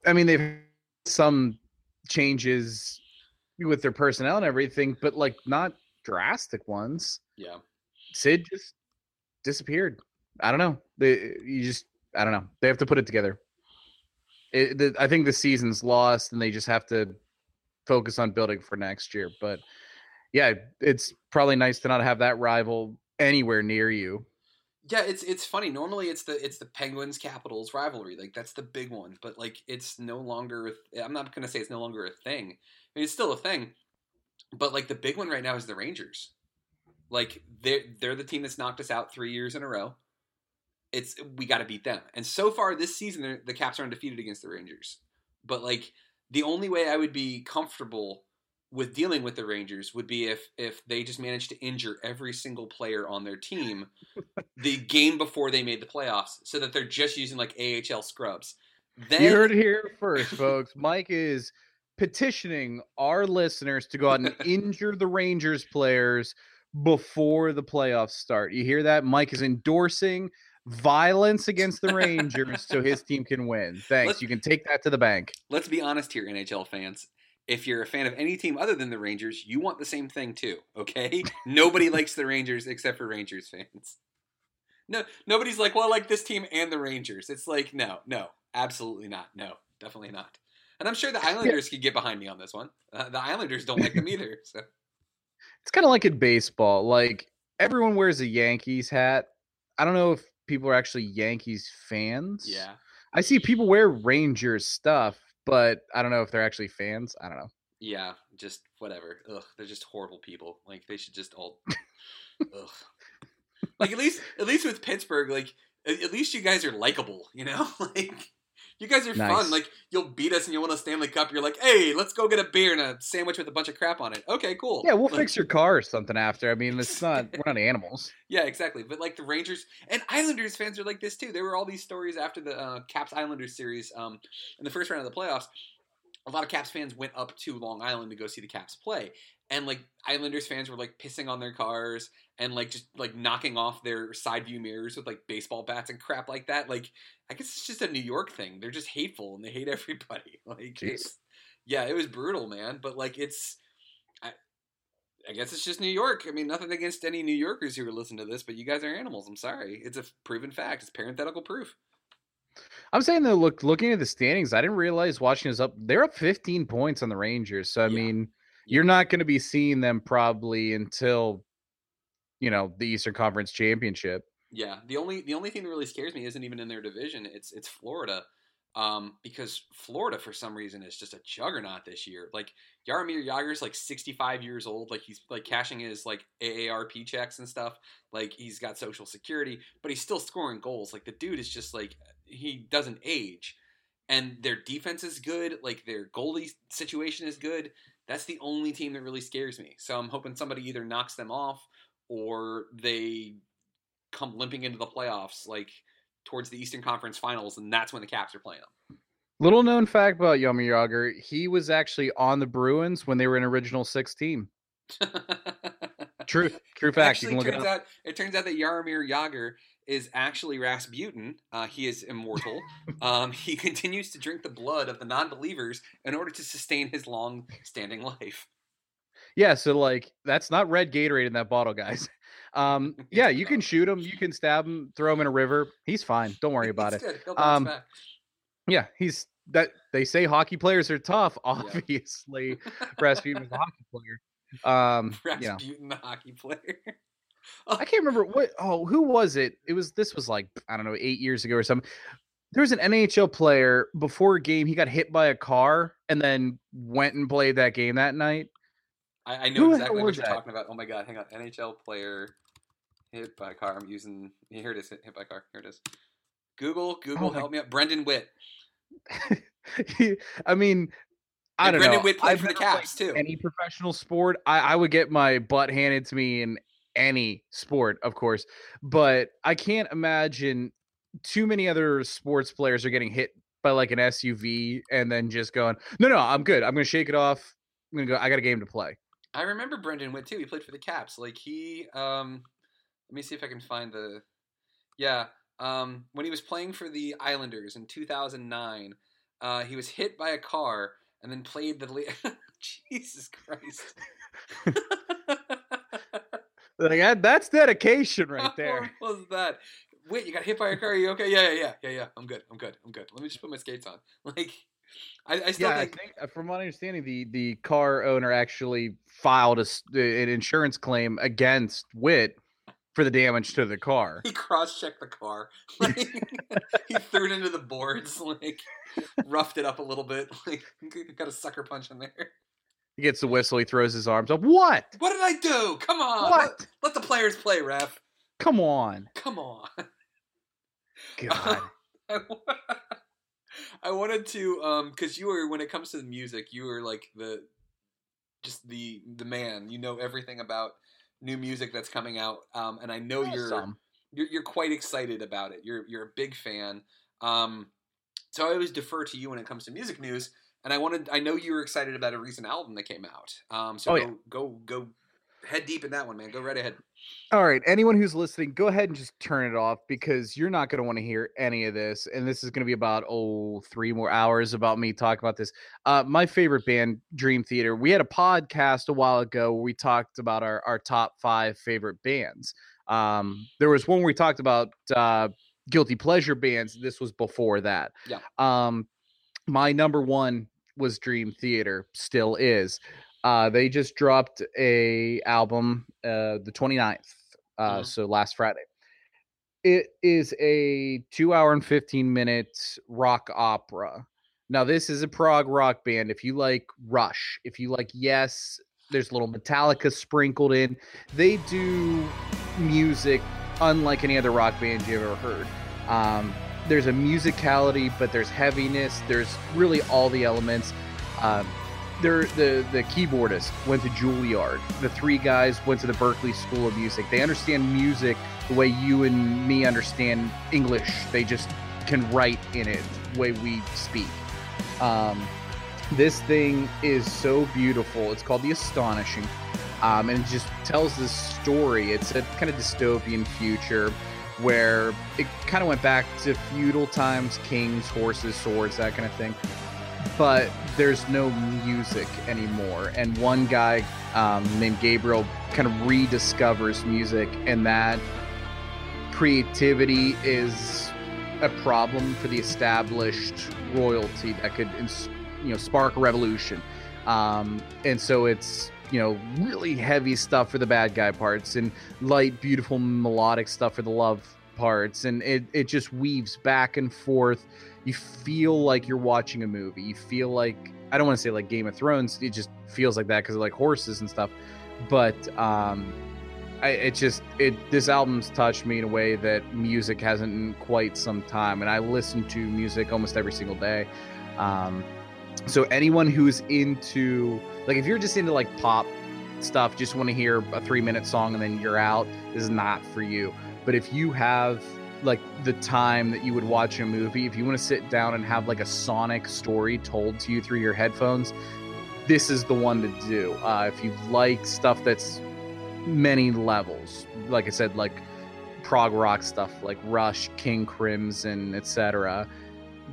I mean, they've some changes with their personnel and everything, but like not drastic ones. yeah. Sid just disappeared. I don't know. They you just I don't know. They have to put it together. It, the, I think the season's lost, and they just have to focus on building for next year. But yeah, it's probably nice to not have that rival anywhere near you. Yeah, it's it's funny. Normally, it's the it's the Penguins Capitals rivalry. Like that's the big one. But like, it's no longer. I'm not gonna say it's no longer a thing. I mean, it's still a thing. But like the big one right now is the Rangers. Like they're they're the team that's knocked us out three years in a row. It's we got to beat them. And so far this season, the Caps are undefeated against the Rangers. But like the only way I would be comfortable with dealing with the Rangers would be if if they just managed to injure every single player on their team the game before they made the playoffs, so that they're just using like AHL scrubs. Then you heard it here first, folks. Mike is petitioning our listeners to go out and injure the Rangers players before the playoffs start. You hear that? Mike is endorsing violence against the Rangers so his team can win. Thanks. Let's- You can take that to the bank. let's be honest here, NHL fans. If you're a fan of any team other than the Rangers, you want the same thing too. Okay, nobody likes the Rangers except for Rangers fans. No, nobody's like, well, I like this team and the Rangers. It's like, no, no, absolutely not. No, definitely not. And I'm sure the Islanders could get behind me on this one. Uh, the Islanders don't like them either. So It's kind of like in baseball. Like everyone wears a Yankees hat. I don't know if people are actually Yankees fans. yeah, I see people wear Rangers stuff, but I don't know if they're actually fans. I don't know. yeah, just whatever. Ugh, they're just horrible people. Like they should just all. ugh. Like at least, at least with Pittsburgh, like at, at least you guys are likable. You know, like you guys are Nice. fun. Like you'll beat us and you'll win a Stanley Cup. You're like, hey, let's go get a beer and a sandwich with a bunch of crap on it. Okay, cool. Yeah, we'll Like, fix your car or something after. I mean, it's not we're not animals. Yeah, exactly. But like the Rangers and Islanders fans are like this too. There were all these stories after the uh, Caps Islanders series um, in the first round of the playoffs. A lot of Caps fans went up to Long Island to go see the Caps play, and like Islanders fans were like pissing on their cars and like just like knocking off their side view mirrors with like baseball bats and crap like that. Like I guess it's just a New York thing. They're just hateful and they hate everybody. Like yeah, it was brutal, man. But like it's I I guess it's just New York. I mean, nothing against any New Yorkers who are listening to this, but you guys are animals. I'm sorry. It's a proven fact. It's parenthetical proof. I'm saying though, look, looking at the standings, I didn't realize watching this up. They're up 15 points on the Rangers. So I Yeah. mean, you're not going to be seeing them probably until you know the Eastern Conference Championship. Yeah. The only the only thing that really scares me isn't even in their division. It's it's Florida. Um, because Florida for some reason is just a juggernaut this year. Like Jaromir Jagr's like 65 years old. Like he's like cashing his like AARP checks and stuff. Like he's got social security, but he's still scoring goals. Like the dude is just like he doesn't age. And their defense is good. Like their goalie situation is good. That's the only team that really scares me. So I'm hoping somebody either knocks them off or they come limping into the playoffs like towards the Eastern Conference Finals, and that's when the Caps are playing them. Little known fact about Yomi Jagr, he was actually on the Bruins when they were an original six team. True, true fact. actually, you can look it turns up. out it turns out that Jaromir Jagr is actually Rasputin. Uh, he is immortal. um, he continues to drink the blood of the non-believers in order to sustain his long-standing life. Yeah, so like that's not red Gatorade in that bottle, guys. Um, yeah, you can shoot him, you can stab him, throw him in a river. He's fine. Don't worry about it. Um, back. Yeah, he's that. They say hockey players are tough. Obviously, Rasputin was a hockey player. Um, you know, Rasputin, the hockey player. I can't remember what. Oh, who was it? It was this was like I don't know, eight years ago or something. There was an NHL player before a game. He got hit by a car and then went and played that game that night. I, I Who know the exactly what you're that? talking about. Oh my god, hang on. NHL player hit by car. I'm using here it is. Hit, hit by car. Here it is. Google, oh Google, Oh help me up. Brendan Witt. I mean, I And don't Brendan know. Witt played I've for the Caps, too. Any professional sport, I, I would get my butt handed to me in any sport, of course. But I can't imagine too many other sports players are getting hit by like an SUV and then just going, no, no, I'm good. I'm gonna shake it off. I'm gonna go. I got a game to play. I remember Brendan Witt too. He played for the Caps. Like he, um, let me see if I can find the, yeah, um, when he was playing for the Islanders in 2009, uh, he was hit by a car and then played the. Le- Jesus Christ. like that's dedication right there. what was that? Wait, you got hit by a car? Are you okay? Yeah, yeah, yeah, yeah, yeah. I'm good. I'm good. I'm good. Let me just put my skates on. Like, I, I still yeah, think, I think uh, from my understanding, the the car owner actually filed a, an insurance claim against Witt for the damage to the car. he cross-checked the car. Like, he threw it into the boards. Like, roughed it up a little bit. Like, got a sucker punch in there. He gets the whistle. He throws his arms up. What? What did I do? Come on. What? Let, let the players play, ref. Come on. Come on. God. I I wanted to um because you were when it comes to the music you were like the just the the man you know everything about new music that's coming out um and I know Yeah, you're, you're you're quite excited about it you're you're a big fan um so I always defer to you when it comes to music news and I wanted I know you were excited about a recent album that came out um so Oh, go yeah. go go head deep in that one man go right ahead All right, anyone who's listening, go ahead and just turn it off because you're not going to want to hear any of this. And this is going to be about oh three more hours about me talking about this. Uh, my favorite band, Dream Theater. We had a podcast a while ago where we talked about our our top five favorite bands. Um, there was one where we talked about uh, guilty pleasure bands. This was before that. yeah Um, my number one was Dream Theater, still is. Uh, they just dropped a album uh, the 29th, uh, Mhm. so last Friday. It is a two hour and 15 minute rock opera. Now, this is a prog rock band. If you like Rush, if you like Yes, there's a little Metallica sprinkled in. They do music unlike any other rock band you've ever heard. Um, there's a musicality, but there's heaviness. There's really all the elements. Um, the the keyboardist went to Juilliard. The three guys went to the Berklee School of Music. They understand music the way you and me understand English. They just can write in it the way we speak. Um, this thing is so beautiful. It's called The Astonishing. Um, and it just tells this story. It's a kind of dystopian future where it kind of went back to feudal times, kings, horses, swords, that kind of thing. But there's no music anymore. And one guy um, named Gabriel kind of rediscovers music, and that creativity is a problem for the established royalty that could you know spark a revolution um, and so it's you know really heavy stuff for the bad guy parts and light beautiful melodic stuff for the love parts. And it, it just weaves back and forth. You feel like you're watching a movie. You feel like i don't want to say like game of thrones it just feels like that because of like horses and stuff. But um I, it just it this album's touched me in a way that music hasn't in quite some time. And i listen to music almost every single day. Um so anyone who's into like if you're just into like pop stuff just want to hear a three minute song and then you're out this is not for you. But if you have like the time that you would watch a movie if you want to sit down and have like a sonic story told to you through your headphones this is the one to do. Uh, if you like stuff that's many levels like i said like prog rock stuff like rush king crimson etc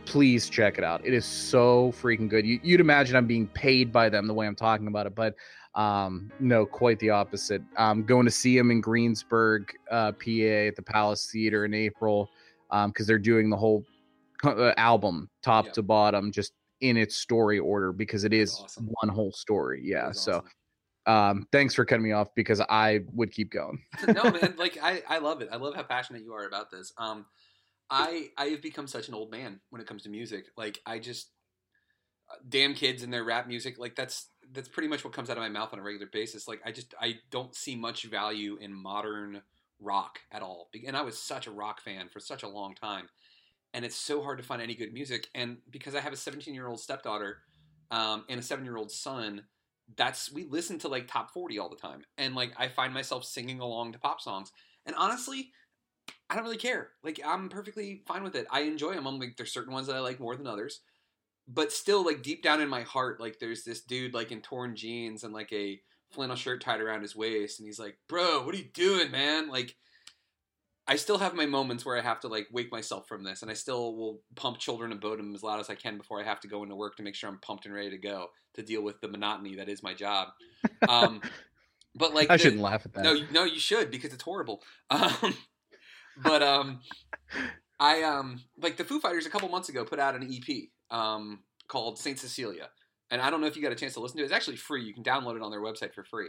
please check it out. It is so freaking good. You, you'd imagine i'm being paid by them the way i'm talking about it but um no quite the opposite. I'm going to see him in greensburg uh pa at the palace theater in april um because they're doing the whole uh, album top Yeah. to bottom just in its story order because it is awesome. one whole story. Yeah so awesome. um thanks for cutting me off because i would keep going. No man like I, I love it. I love how passionate you are about this. Um i i have become such an old man when it comes to music. Like i just uh, damn kids and their rap music like that's that's pretty much what comes out of my mouth on a regular basis. Like i just i don't see much value in modern rock at all. And i was such a rock fan for such a long time and it's so hard to find any good music. And because i have a 17 year old stepdaughter um, and a seven year old son that's we listen to like top 40 all the time. And like i find myself singing along to pop songs. And honestly I don't really care. Like I'm perfectly fine with it. I enjoy them. I'm like there's certain ones that I like more than others, but still like deep down in my heart, like there's this dude like in torn jeans and like a flannel shirt tied around his waist, and he's like, "Bro, what are you doing, man?" Like. I still have my moments where I have to like wake myself from this, and I still will pump "Children of Bodom" as loud as I can before I have to go into work to make sure I'm pumped and ready to go to deal with the monotony that is my job. Um, but like, I the- shouldn't laugh at that. No, no, you should because it's horrible. Um, but um, I um like the Foo Fighters a couple months ago put out an EP um called Saint Cecilia, and I don't know if you got a chance to listen to it. It's actually free. You can download it on their website for free.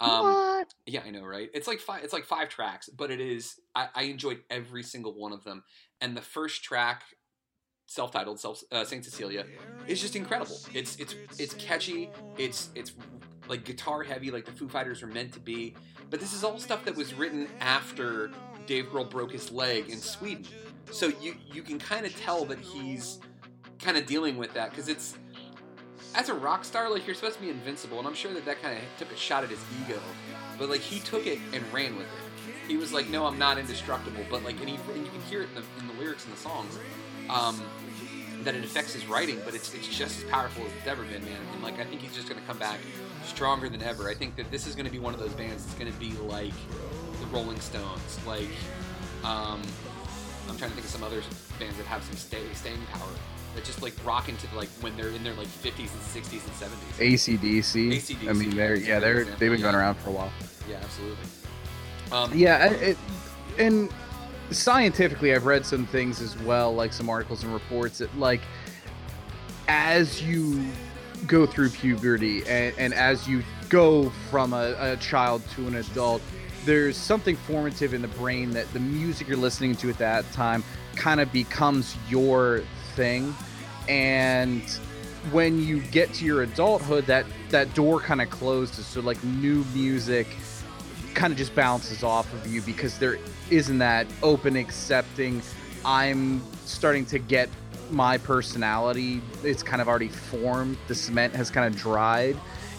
Um, what? Yeah, I know, right? It's like five. It's like five tracks, but it is. I, I enjoyed every single one of them, and the first track, self-titled, self uh, Saint Cecilia, is just incredible. It's it's it's catchy. It's it's like guitar heavy, like the Foo Fighters were meant to be. But this is all stuff that was written after Dave Grohl broke his leg in Sweden, so you you can kind of tell that he's kind of dealing with that because it's as a rock star, like you're supposed to be invincible, and I'm sure that that kind of took a shot at his ego. But like he took it and ran with it. He was like, "No, I'm not indestructible." But like, and, he, and you can hear it in the, in the lyrics and the songs um, that it affects his writing. But it's it's just as powerful as it's ever been, man. And like, I think he's just gonna come back stronger than ever. I think that this is gonna be one of those bands that's gonna be like Rolling Stones, like. Um, I'm trying to think of some other bands that have some stay, staying power that just like rock into like when they're in their like 50s and 60s and 70s. ACDC. AC/DC, I mean, they're yeah, they're example, they've been yeah. going around for a while. Yeah, absolutely. Um, Yeah, it, and scientifically, I've read some things as well, like some articles and reports that like as you go through puberty and, and as you go from a, a child to an adult, there's something formative in the brain that the music you're listening to at that time kind of becomes your thing. And when you get to your adulthood, that that door kind of closes. So like new music kind of just bounces off of you because there isn't that open accepting i'm starting to get my personality it's kind of already formed the cement has kind of dried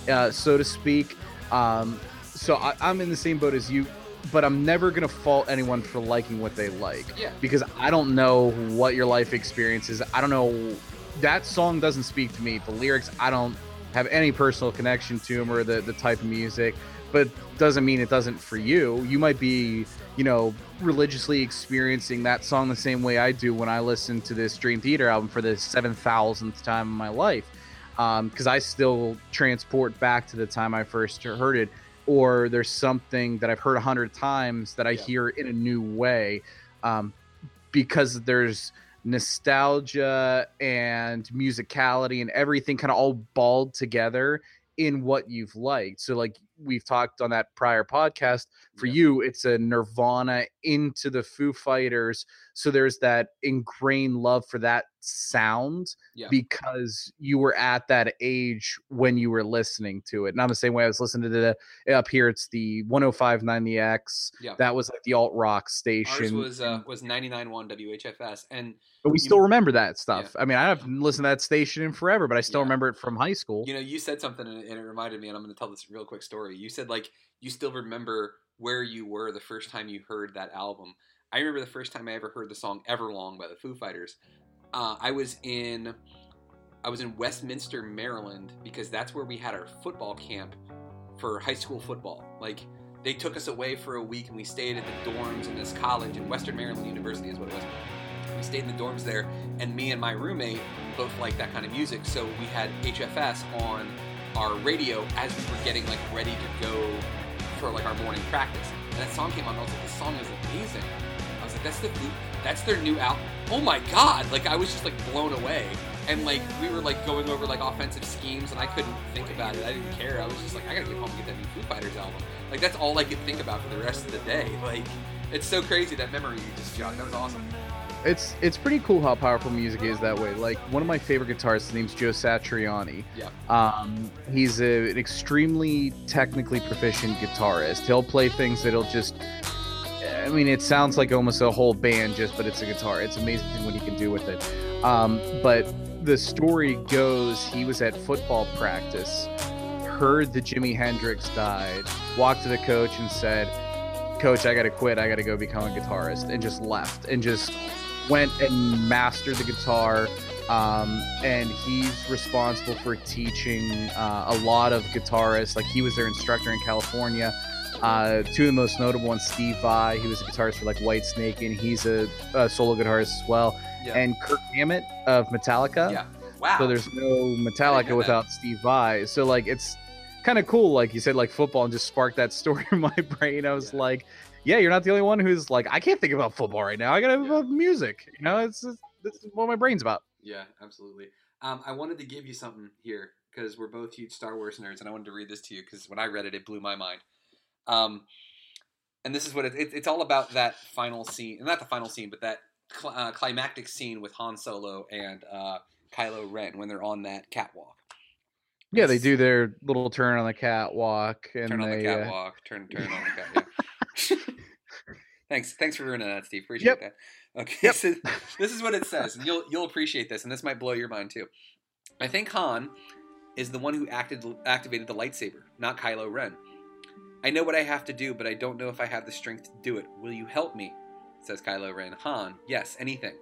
uh, so to speak um, so I, i'm in the same boat as you but i'm never going to fault anyone for liking what they like. Yeah. because i don't know what your life experience is. I don't know that song doesn't speak to me. The lyrics i don't have any personal connection to them or the, the type of music but doesn't mean it doesn't for you. You might be you know religiously experiencing that song the same way i do when i listen to this dream theater album for the 7000th time in my life. Um, because i still transport back to the time i first heard it or there's something that i've heard a hundred times that i hear in a new way um, because there's nostalgia and musicality and everything kind of all balled together in what you've liked. So like we've talked on that prior podcast, for you it's a Nirvana into the Foo Fighters. So there's that ingrained love for that sound Yeah. because you were at that age when you were listening to it. And I'm the same way I was listening to the up here it's the 1059 the X. Yeah. That was like the alt rock Ours station. was uh, was 99.1 WHFS, and But we still remember that stuff. I mean, I haven't listened to that station in forever, but I still remember it from high school. You know, you said something and and it reminded me, and I'm going to tell this real quick story. You said like you still remember where you were the first time you heard that album. I remember the first time I ever heard the song "Everlong" by the Foo Fighters. Uh, I was in I was in Westminster, Maryland, because that's where we had our football camp for high school football. Like they took us away for a week and we stayed at the dorms in this college in Western Maryland University is what it was. We stayed in the dorms there, and me and my roommate both liked that kind of music, so we had HFS on our radio as we were getting like ready to go for like our morning practice. And that song came on, and I was like, "This song is amazing." I was like, "That's the that's their new album." Oh my god! Like I was just like blown away, and like we were like going over like offensive schemes, and I couldn't think about it. I didn't care. I was just like, I gotta get home and get that new Foo Fighters album. Like that's all I could think about for the rest of the day. Like it's so crazy that memory you just jogged. That was awesome. It's it's pretty cool how powerful music is that way. Like one of my favorite guitarists, his name's Joe Satriani. Yeah. Um, he's a, an extremely technically proficient guitarist. He'll play things that'll just. I mean, it sounds like almost a whole band just, but it's a guitar. It's amazing what he can do with it. Um, but the story goes, he was at football practice, heard that Jimi Hendrix died, walked to the coach and said, "Coach, I gotta quit. I gotta go become a guitarist," and just left and just went and mastered the guitar. Um, and he's responsible for teaching uh, a lot of guitarists. Like he was their instructor in California. Uh, two of the most notable ones, Steve Vai, he was a guitarist for like Whitesnake, and he's a, a solo guitarist as well. Yeah. And Kirk Hammett of Metallica. Yeah. Wow. So there's no Metallica without Steve Vai. So like it's kind of cool, like you said, like football, and just sparked that story in my brain. I was like, yeah, you're not the only one who's like, I can't think about football right now. I gotta think about music. You know, it's just, this is what my brain's about. Yeah, absolutely. Um, I wanted to give you something here because we're both huge Star Wars nerds, and I wanted to read this to you because when I read it, it blew my mind. Um, and this is what it, it, it's all about that final scene, not the final scene, but that cl- uh, climactic scene with Han Solo and uh, Kylo Ren when they're on that catwalk. Yeah, they do their little turn on the catwalk, and Turn on they, the uh, catwalk. Turn, turn on the catwalk. Yeah. Thanks, thanks for ruining that, Steve. Appreciate that. Okay, so this is what it says, and you'll you'll appreciate this, and this might blow your mind too. I think Han is the one who acted activated the lightsaber, not Kylo Ren. I know what I have to do, but I don't know if I have the strength to do it. Will you help me? Says Kylo Ren. Han, yes, anything.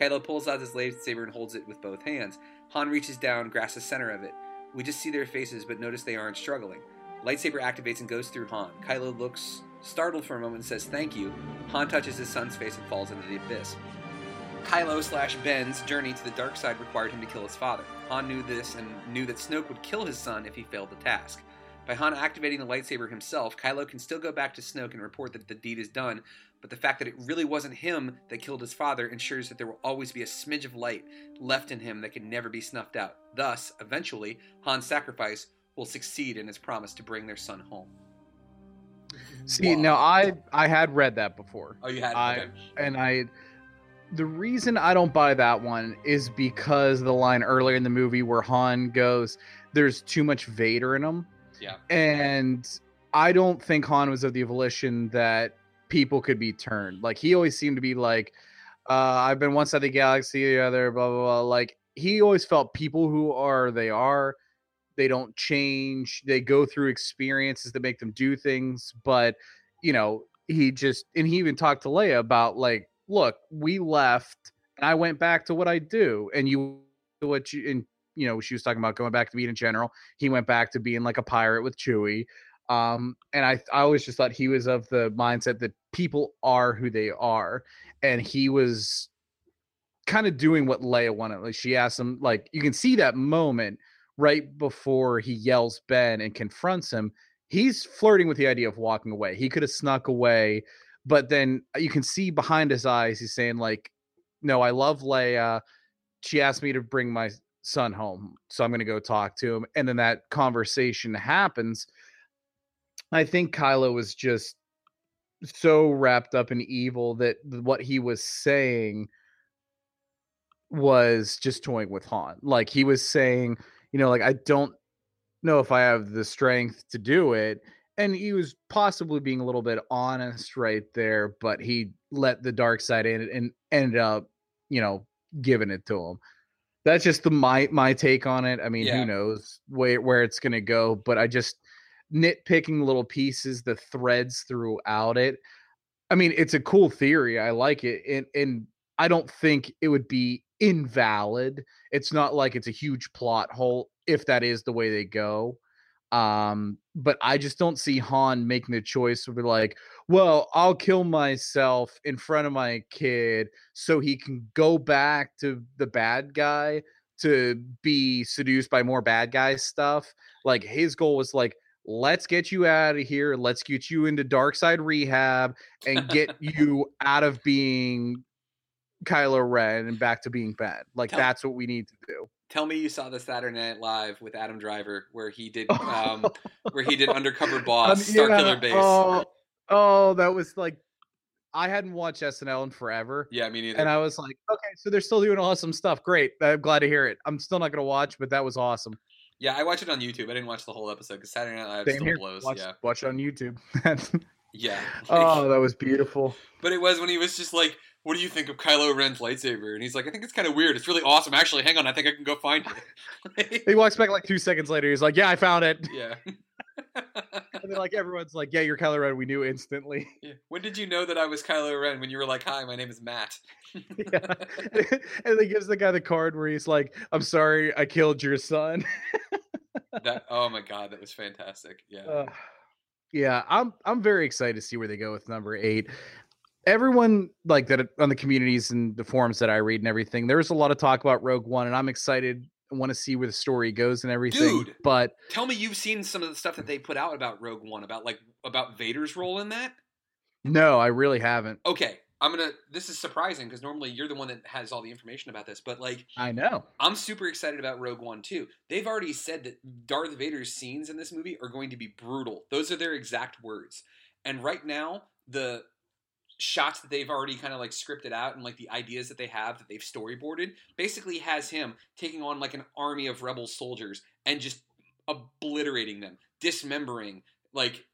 Kylo pulls out his lightsaber and holds it with both hands. Han reaches down, grasps the center of it. We just see their faces, but notice they aren't struggling. Lightsaber activates and goes through Han. Kylo looks startled for a moment says thank you. Han touches his son's face and falls into the abyss. Kylo slash Ben's journey to the dark side required him to kill his father. Han knew this and knew that Snoke would kill his son if he failed the task. By Han activating the lightsaber himself, Kylo can still go back to Snoke and report that the deed is done, but the fact that it really wasn't him that killed his father ensures that there will always be a smidge of light left in him that can never be snuffed out. Thus, eventually, Han's sacrifice will succeed in his promise to bring their son home. See, now I I had read that before. Oh, you had? I Okay. and I. The reason I don't buy that one is because the line earlier in the movie where Han goes, "There's too much Vader in him," Yeah. and I don't think Han was of the volition that people could be turned. Like he always seemed to be like, uh, "I've been one side of the galaxy, the other," blah blah blah. Like he always felt people who are they are they don't change they go through experiences that make them do things but you know he just and he even talked to leia about like look we left and i went back to what i do and you what you and you know she was talking about going back to being a general. He went back to being like a pirate with chewie um and i i always just thought he was of the mindset that people are who they are and he was kind of doing what leia wanted like she asked him like you can see that moment right before he yells Ben and confronts him, he's flirting with the idea of walking away. He could have snuck away, but then uh, you can see behind his eyes, he's saying, like, no, I love Leia. She asked me to bring my son home. So I'm going to go talk to him. And then that conversation happens. I think Kylo was just so wrapped up in evil that what he was saying was just toying with Han. Like he was saying, you know, like I don't know if I have the strength to do it. And he was possibly being a little bit honest right there, but he let the dark side in and ended up, you know, giving it to him. That's just the my my take on it. I mean, Yeah. who knows where where it's gonna go, but I just nitpicking little pieces, the threads throughout it. I mean, it's a cool theory. I like it. And and I don't think it would be invalid. It's not like it's a huge plot hole if that is the way they go. Um, but I just don't see Han making the choice to be like, well, I'll kill myself in front of my kid so he can go back to the bad guy to be seduced by more bad guy stuff. Like his goal was like, let's get you out of here, let's get you into dark side rehab and get you out of being Kylo Ren and back to being Ben. Like Tell- that's what we need to do. Tell me you saw the Saturday Night Live with Adam Driver, where he did, um, where he did undercover boss, Um, Star yeah, Killer Base. Oh, oh, that was like I hadn't watched SNL in forever. Yeah, me neither. And I was like, okay, so they're still doing awesome stuff. Great. I'm glad to hear it. I'm still not gonna watch, but that was awesome. Yeah, I watched it on YouTube. I didn't watch the whole episode because Saturday Night Live Same still here. blows. Watch, yeah, watch it on YouTube. yeah. oh, that was beautiful. But it was when he was just like, "What do you think of Kylo Ren's lightsaber?" And he's like, "I think it's kind of weird. It's really awesome. Actually, hang on, I think I can go find it." He walks back like two seconds later. He's like, "Yeah, I found it." yeah. and then like everyone's like, "Yeah, you're Kylo Ren." We knew instantly. Yeah. When did you know that I was Kylo Ren? When you were like, "Hi, my name is Matt." yeah. and then gives the guy the card where he's like, "I'm sorry, I killed your son." that oh my god, that was fantastic. Yeah. Uh, yeah, I'm I'm very excited to see where they go with number eight. Everyone like that on the communities and the forums that I read and everything. there's a lot of talk about Rogue One, and I'm excited. I want to see where the story goes and everything. Dude, but tell me you've seen some of the stuff that they put out about Rogue One, about like about Vader's role in that. no, I really haven't. Okay, I'm gonna. This is surprising because normally you're the one that has all the information about this, but like I know. I'm super excited about Rogue One too. They've already said that Darth Vader's scenes in this movie are going to be brutal. Those are their exact words. And right now, the shots that they've already kind of like scripted out and like the ideas that they have that they've storyboarded basically has him taking on like an army of rebel soldiers and just obliterating them, dismembering, like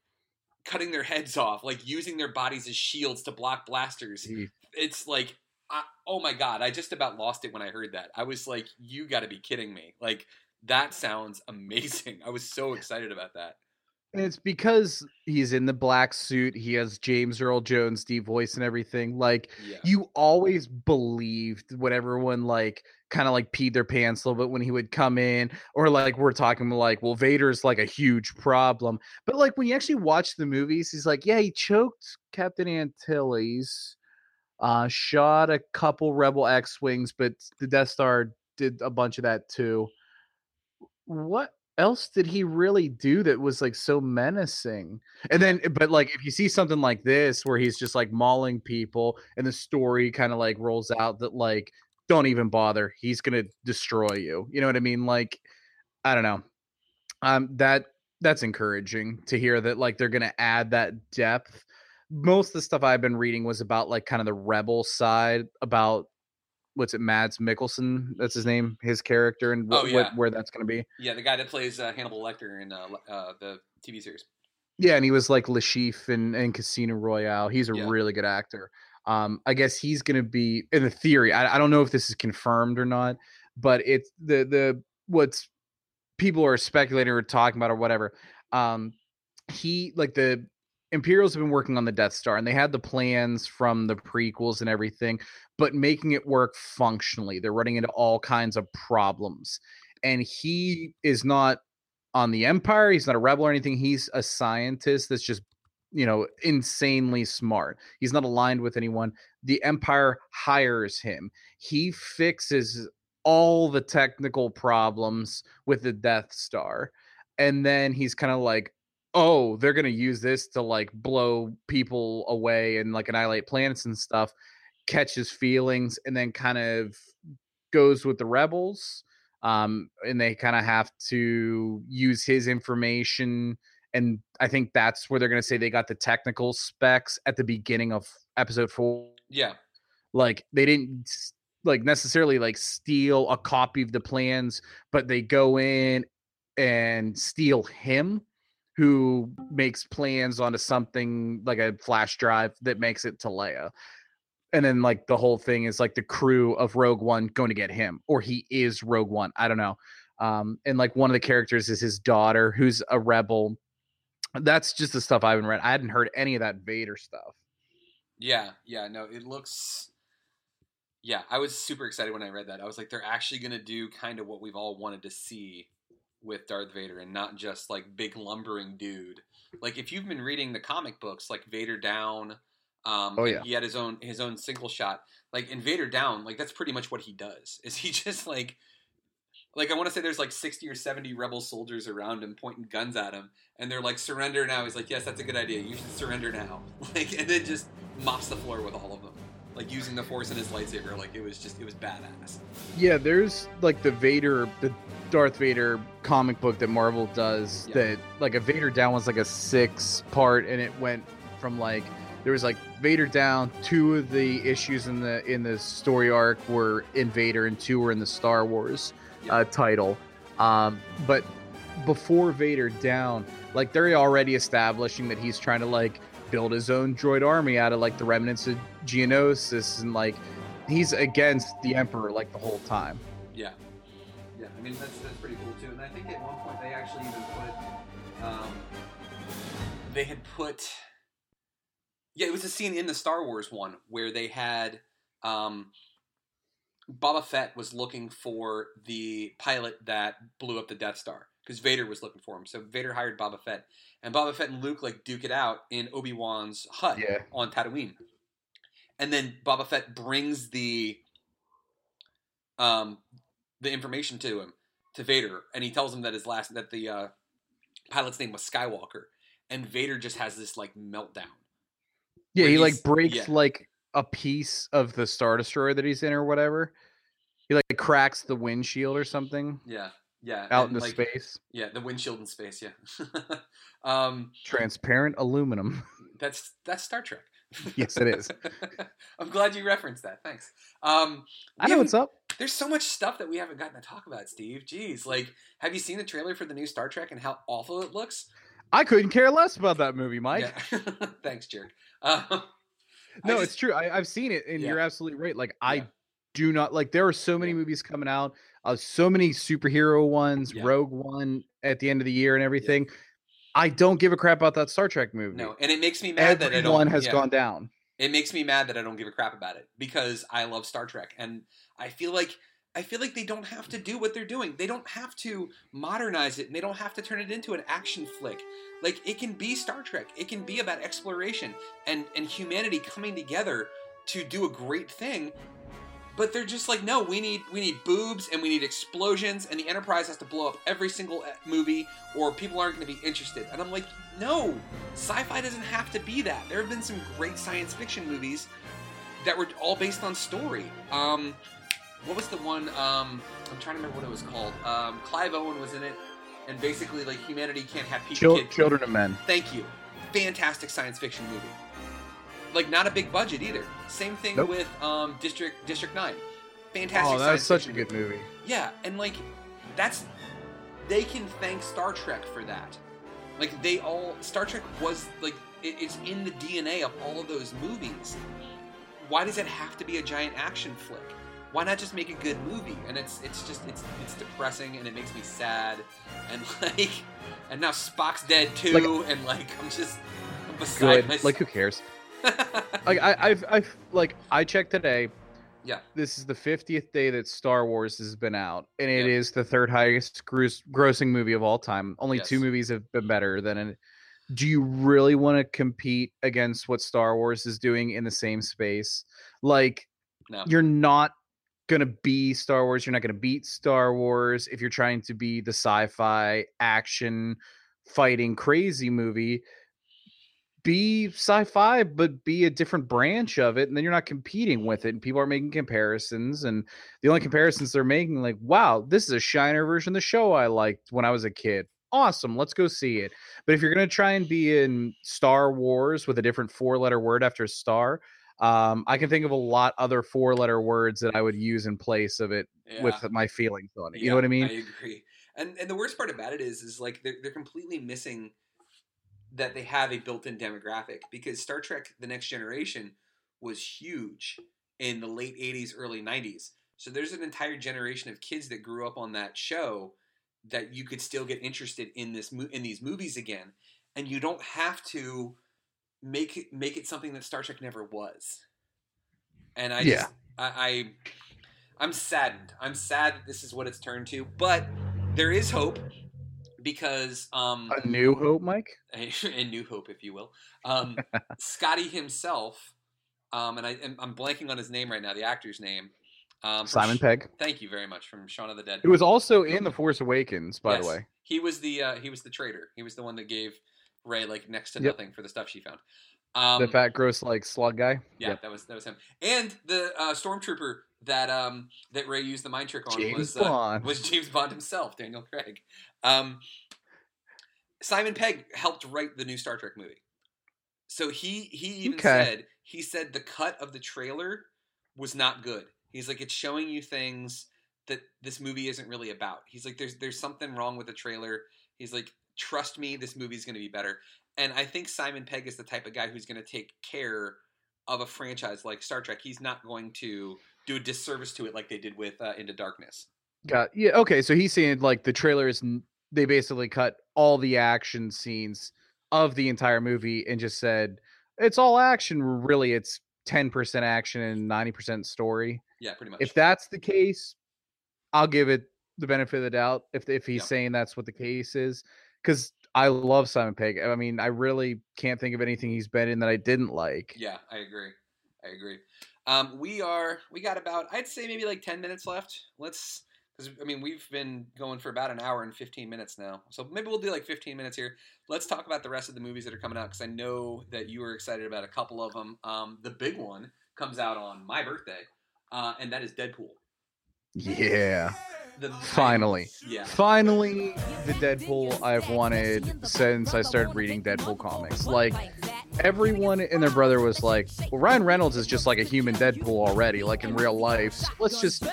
cutting their heads off, like using their bodies as shields to block blasters. It's like, I, oh my god, I just about lost it when I heard that. I was like, you got to be kidding me! Like that sounds amazing. I was so excited about that. And it's because he's in the black suit. He has James Earl Jones deep voice and everything. Like Yeah. you always believed when everyone like kind of like peed their pants a little bit when he would come in, or like we're talking like, well, Vader's like a huge problem. But like when you actually watch the movies, he's like, yeah, he choked Captain Antilles, uh, shot a couple Rebel X wings, but the Death Star did a bunch of that too. What else did he really do that was like so menacing? And then, but like if you see something like this where he's just like mauling people and the story kind of like rolls out that like, don't even bother, he's gonna destroy you. You know what I mean? Like, I don't know. Um, that that's encouraging to hear that like they're gonna add that depth. Most of the stuff I've been reading was about like kind of the rebel side about what's it, Mads Mikkelsen? That's his name, his character, and Oh, yeah. what where that's gonna be. Yeah, the guy that plays uh, Hannibal Lecter in uh, uh, the TV series. Yeah, and he was like Le Chiffre in, in Casino Royale. He's a Yeah. really good actor. Um, I guess he's gonna be in the theory. I, I don't know if this is confirmed or not, but it's the the what's people are speculating or talking about or whatever. Um, he like the Imperials have been working on the Death Star and they had the plans from the prequels and everything, but making it work functionally. They're running into all kinds of problems. And he is not on the Empire, he's not a rebel or anything. He's a scientist that's just, you know, insanely smart. He's not aligned with anyone. The Empire hires him. He fixes all the technical problems with the Death Star. And then he's kind of like, oh, they're going to use this to like blow people away and like annihilate planets and stuff, catches feelings, and then kind of goes with the rebels. Um, and they kind of have to use his information. And I think that's where they're going to say they got the technical specs at the beginning of episode four Yeah, like they didn't like necessarily like steal a copy of the plans but they go in and steal him who makes plans onto something like a flash drive that makes it to Leia. And then like the whole thing is like the crew of Rogue One going to get him or he is Rogue One. I don't know. Um and like one of the characters is his daughter who's a rebel. That's just the stuff I haven't read. I hadn't heard any of that Vader stuff. yeah, yeah. No, it looks. Yeah, I was super excited when I read that. I was like, they're actually gonna do kind of what we've all wanted to see with Darth Vader, and not just like big lumbering dude. Like if you've been reading the comic books, like Vader Down. Um, Oh, yeah. he had his own his own single shot. Like in Vader Down, like that's pretty much what he does. Is he just like like I want to say there's like 60 or 70 rebel soldiers around him pointing guns at him and they're like surrender now he's like yes that's a good idea you should surrender now like and then just mops the floor with all of them like using the force in his lightsaber like it was just it was badass Yeah, there's like the Vader, the Darth Vader comic book that Marvel does. Yeah. That like a Vader down was like a six part, and it went from like there was like Vader down. Two of the issues in the in the story arc were in Vader, and two were in the Star Wars uh, title. Um, but before Vader down, like they're already establishing that he's trying to like build his own droid army out of like the remnants of Geonosis, and like he's against the Emperor like the whole time. yeah yeah I mean that's that's pretty cool too and I think at one point they actually even put um, they had put yeah it was a scene in the star wars one where they had um Boba Fett was looking for the pilot that blew up the Death Star because Vader was looking for him. So Vader hired Boba Fett, and Boba Fett and Luke like duke it out in Obi Wan's hut Yeah. on Tatooine. And then Boba Fett brings the um the information to him to Vader, and he tells him that his last that the uh, pilot's name was Skywalker, and Vader just has this like meltdown. Yeah, he like breaks yeah. like a piece of the Star Destroyer that he's in or whatever. He like cracks the windshield or something Yeah, yeah, out and, into like, space. Yeah, the windshield in space. Yeah, um, Transparent aluminum. that's that's Star Trek. yes, it is. I'm glad you referenced that. Thanks. Um, I know what's up. There's so much stuff that we haven't gotten to talk about, Steve. Jeez, like, have you seen the trailer for the new Star Trek and how awful it looks? I couldn't care less about that movie, Mike. Yeah. Thanks, jerk. I No, just- it's true. I, I've seen it, and Yeah. you're absolutely right. Like I Yeah. do not like. There are so many movies coming out. Uh, so many superhero ones, Yeah. Rogue One at the end of the year, and everything. I don't give a crap about that Star Trek movie. no, and it makes me mad that I. Everyone has yeah. gone down. It makes me mad that I don't give a crap about it because I love Star Trek and I feel like I feel like they don't have to do what they're doing. They don't have to modernize it and they don't have to turn it into an action flick. Like it can be Star Trek. It can be about exploration and and humanity coming together to do a great thing. But they're just like, no, we need we need boobs and we need explosions and the Enterprise has to blow up every single uh, movie or people aren't going to be interested. And I'm like, no, sci-fi doesn't have to be that. There have been some great science fiction movies that were all based on story. Um, what was the one? Um, I'm trying to remember what it was called. Um, Clive Owen was in it, and basically, like humanity can't have people. Chil- Children of Men. Thank you. Fantastic science fiction movie. Like not a big budget either. Same thing Nope. with um, District District Nine. Fantastic. Oh, that science was such a good movie. yeah, and like that's they can thank Star Trek for that. Like they all Star Trek was like it, it's in the DNA of all of those movies. Why does it have to be a giant action flick? Why not just make a good movie? And it's it's just it's it's depressing and it makes me sad and like and now Spock's dead too Like- and like I'm just I'm beside Good. myself. Like who cares? like I, I've, I've, like I checked today. Yeah. This is the 50th day that Star Wars has been out, and it is the third highest gross, grossing movie of all time. Only two movies have been better than it. Do you really want to compete against what Star Wars is doing in the same space? Like, No. you're not gonna be Star Wars. You're not gonna beat Star Wars if you're trying to be the sci-fi action fighting crazy movie be sci-fi but be a different branch of it and then you're not competing with it and people are making comparisons and the only comparisons they're making like wow this is a shiner version of the show i liked when i was a kid. Awesome let's go see it. But if you're going to try and be in star wars with a different four letter word after star um, i can think of a lot other four letter words that i would use in place of it with my feelings on it you Yeah, know what i mean? I agree. And and the worst part about it is is like they're they're completely missing that they have a built-in demographic because Star Trek: The Next Generation was huge in the late '80s, early '90s. So there's an entire generation of kids that grew up on that show that you could still get interested in this in these movies again, and you don't have to make it make it something that Star Trek never was. And I Yeah. just I, I I'm saddened. I'm sad that this is what it's turned to, but there is hope because um a new hope mike a, a new hope, if you will. Um, Scotty himself, um, and I, I'm blanking on his name right now, the actor's name. Um, Simon Sh- Pegg. Thank you very much from Shaun of the Dead. it was also in the force awakens by Yes. the way He was the uh, he was the traitor. He was the one that gave Rey like next to Yep. nothing for the stuff she found. Um, the fat gross like slug guy yeah, Yep. that was that was him. And the uh, stormtrooper that um that Rey used the mind trick on James was uh, Bond. was James Bond himself, Daniel Craig. Um, Simon Pegg helped write the new Star Trek movie. So he he even Okay. said he said the cut of the trailer was not good. He's like it's showing you things that this movie isn't really about. He's like there's there's something wrong with the trailer. He's like trust me this movie's going to be better. And I think Simon Pegg is the type of guy who's going to take care of a franchise like Star Trek. He's not going to do a disservice to it like they did with uh, Into Darkness. Got yeah. Okay, so he's saying like the trailers. They basically cut all the action scenes of the entire movie and just said it's all action. Really, it's ten percent action and ninety percent story. Yeah, pretty much. If that's the case, I'll give it the benefit of the doubt. If if he's saying that's what the case is, because I love Simon Pegg. I mean, I really can't think of anything he's been in that I didn't like. Yeah, I agree. I agree. Um, we are we got about I'd say maybe like ten minutes left. Let's because I mean we've been going for about an hour and fifteen minutes now, so maybe we'll do like fifteen minutes here. Let's talk about the rest of the movies that are coming out because I know that you were excited about a couple of them. Um, the big one comes out on my birthday, uh, and that is Deadpool. Yeah. The, Finally. yeah. Finally, the Deadpool I've wanted since I started reading Deadpool comics. Like, everyone and their brother was like, well, Ryan Reynolds is just like a human Deadpool already, like in real life. So let's just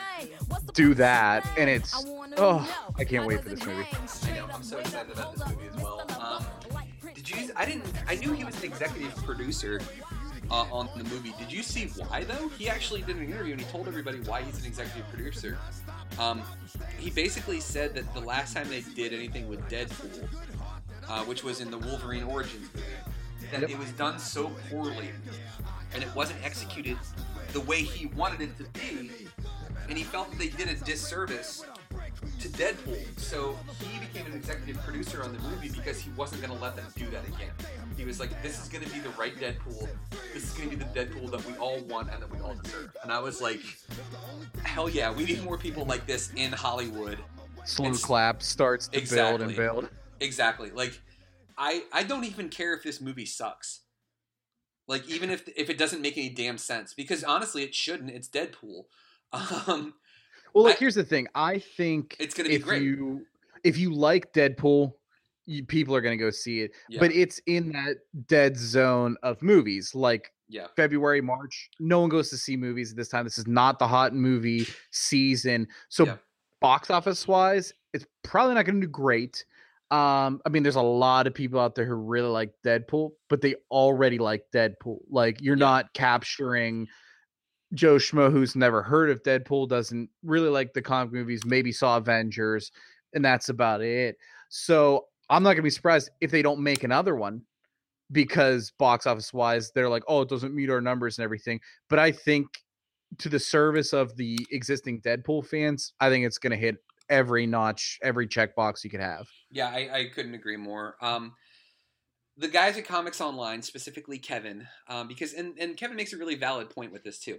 do that. And it's, oh, I can't wait for this movie. I know. I'm so excited about this movie as well. Um, did you? I didn't. I knew he was an executive producer uh, on the movie. Did you see why though? He actually did an interview and he told everybody why he's an executive producer. Um, he basically said that the last time they did anything with Deadpool, uh, which was in the Wolverine Origins movie, that Yep. it was done so poorly and it wasn't executed the way he wanted it to be, and he felt that they did a disservice to Deadpool. So he became an executive producer on the movie because he wasn't going to let them do that again. He was like, "This is going to be the right Deadpool. This is going to be the Deadpool that we all want and that we all deserve." And I was like, "Hell yeah, we need more people like this in Hollywood." It's- clap starts to build and build. Exactly. Like, I I don't even care if this movie sucks. Like, even if if it doesn't make any damn sense, because honestly, it shouldn't. It's Deadpool. Um, Well, like here's the thing. I think It's gonna be if great. you if you like Deadpool, you, people are gonna go see it. Yeah. But it's in that dead zone of movies, like Yeah. February, March. No one goes to see movies at this time. This is not the hot movie season. So Yeah. box office wise, it's probably not gonna do great. Um, I mean, there's a lot of people out there who really like Deadpool, but they already like Deadpool. Like, you're not capturing Joe Schmo who's never heard of Deadpool, doesn't really like the comic movies, maybe saw Avengers, and that's about it. So I'm not gonna be surprised if they don't make another one because box office wise, they're like, oh, it doesn't meet our numbers and everything. But I think to the service of the existing Deadpool fans, I think it's gonna hit every notch, every checkbox you could have. Yeah, I, I couldn't agree more. Um, the guys at Comics Online, specifically Kevin, um, because and, and Kevin makes a really valid point with this too.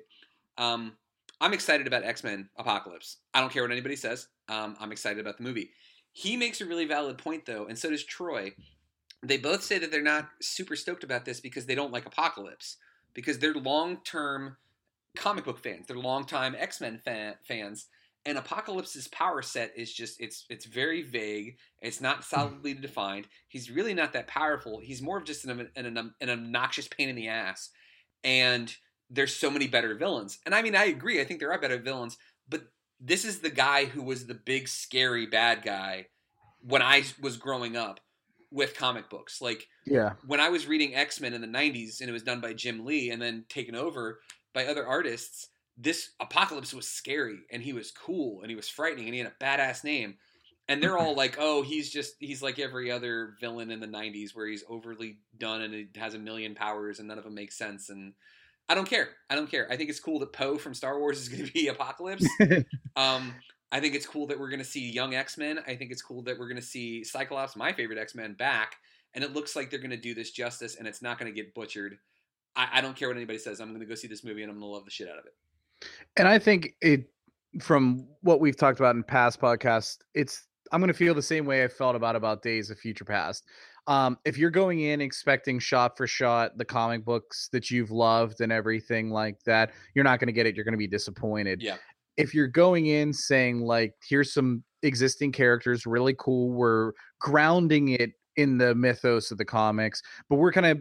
Um, I'm excited about X Men Apocalypse. I don't care what anybody says. Um, I'm excited about the movie. He makes a really valid point though, and so does Troy. They both say that they're not super stoked about this because they don't like Apocalypse because they're long term comic book fans. They're longtime X Men fan, fans, and Apocalypse's power set is just it's it's very vague. It's not hmm. solidly defined. He's really not that powerful. He's more of just an, an, an obnoxious pain in the ass. And there's so many better villains. And I mean, I agree. I think there are better villains. But this is the guy who was the big scary bad guy when I was growing up with comic books. Like Yeah. when I was reading X Men in the '90s, and it was done by Jim Lee, and then taken over by other artists. This Apocalypse was scary, and he was cool, and he was frightening, and he had a badass name. And they're all like, "Oh, he's just he's like every other villain in the '90s, where he's overly done and he has a million powers, and none of them make sense." And I don't care. I don't care. I think it's cool that Poe from Star Wars is going to be Apocalypse. um, I think it's cool that we're going to see young X Men. I think it's cool that we're going to see Cyclops, my favorite X Men, back. And it looks like they're going to do this justice, and it's not going to get butchered. I, I don't care what anybody says. I'm going to go see this movie, and I'm going to love the shit out of it. And I think it, from what we've talked about in past podcasts, it's I'm going to feel the same way I felt about about Days of Future Past. Um, if you're going in expecting shot for shot the comic books that you've loved and everything like that, you're not going to get it. You're going to be disappointed. Yeah. If you're going in saying like, here's some existing characters, really cool. We're grounding it in the mythos of the comics, but we're kind of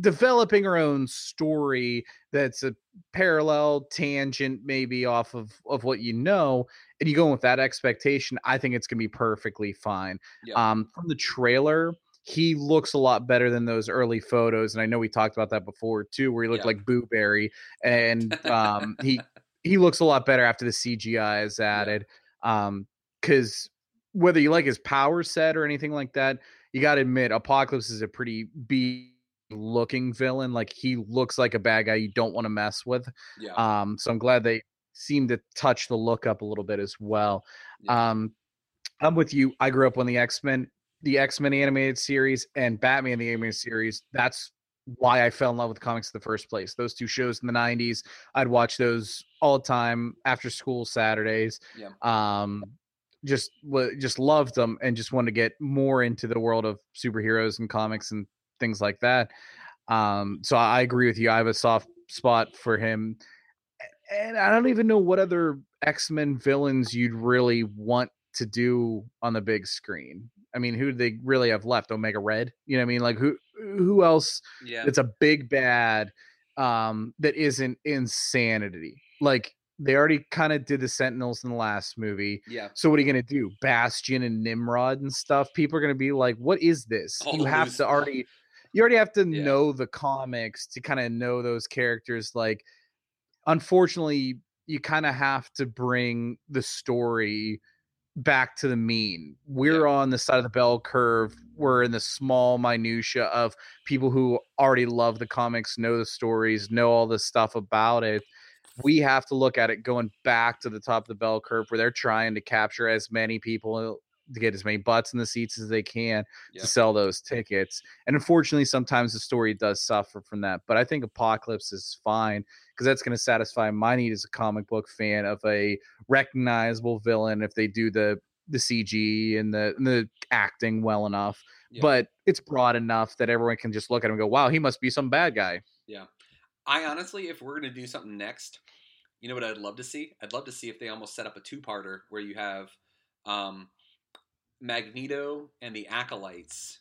developing her own story that's a parallel tangent maybe off of of what you know and you go in with that expectation i think it's going to be perfectly fine. Um from the trailer he looks a lot better than those early photos and i know we talked about that before too where he looked like boo berry and um he he looks a lot better after the cgi is added um because whether you like his power set or anything like that you got to admit, Apocalypse is a pretty B looking villain. Like he looks like a bad guy you don't want to mess with. Yeah. Um, so I'm glad they seem to touch the look up a little bit as well. Yeah. Um, I'm with you. I grew up on the X Men, the X Men animated series, and Batman the animated series. That's why I fell in love with comics in the first place. Those two shows in the '90s, I'd watch those all the time after school Saturdays. Yeah. Um, just just loved them and just wanted to get more into the world of superheroes and comics and things like that. Um, so I agree with you. I have a soft spot for him, and I don't even know what other X Men villains you'd really want to do on the big screen. I mean, who do they really have left? Omega Red. You know what I mean? Like who who else? Yeah. It's a big bad um, that isn't insanity. Like they already kind of did the Sentinels in the last movie. Yeah. So what are you gonna do? Bastion and Nimrod and stuff. People are gonna be like, "What is this?" All you have to already, you already have to Yeah. know the comics to kind of know those characters. Like, unfortunately, you kind of have to bring the story back to the mean. We're on the side of the bell curve. We're in the small minutia of people who already love the comics, know the stories, know all the stuff about it. We have to look at it going back to the top of the bell curve where they're trying to capture as many people to get as many butts in the seats as they can to sell those tickets. And unfortunately, sometimes the story does suffer from that. But I think Apocalypse is fine because that's going to satisfy my need as a comic book fan of a recognizable villain if they do the the CG and the and the acting well enough. Yeah. But it's broad enough that everyone can just look at him and go, "Wow, he must be some bad guy." Yeah. I honestly, if we're gonna do something next, you know what I'd love to see? I'd love to see if they almost set up a two-parter where you have um, Magneto and the Acolytes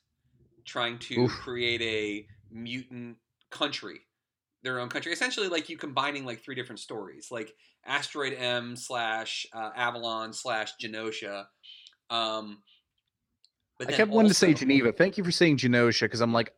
trying to Oof. create a mutant country, their own country. Essentially, like you combining like three different stories, like Asteroid M slash uh, Avalon slash Genosha. Um, but I kept wanting to say Geneva. Thank you for saying Genosha because I'm like,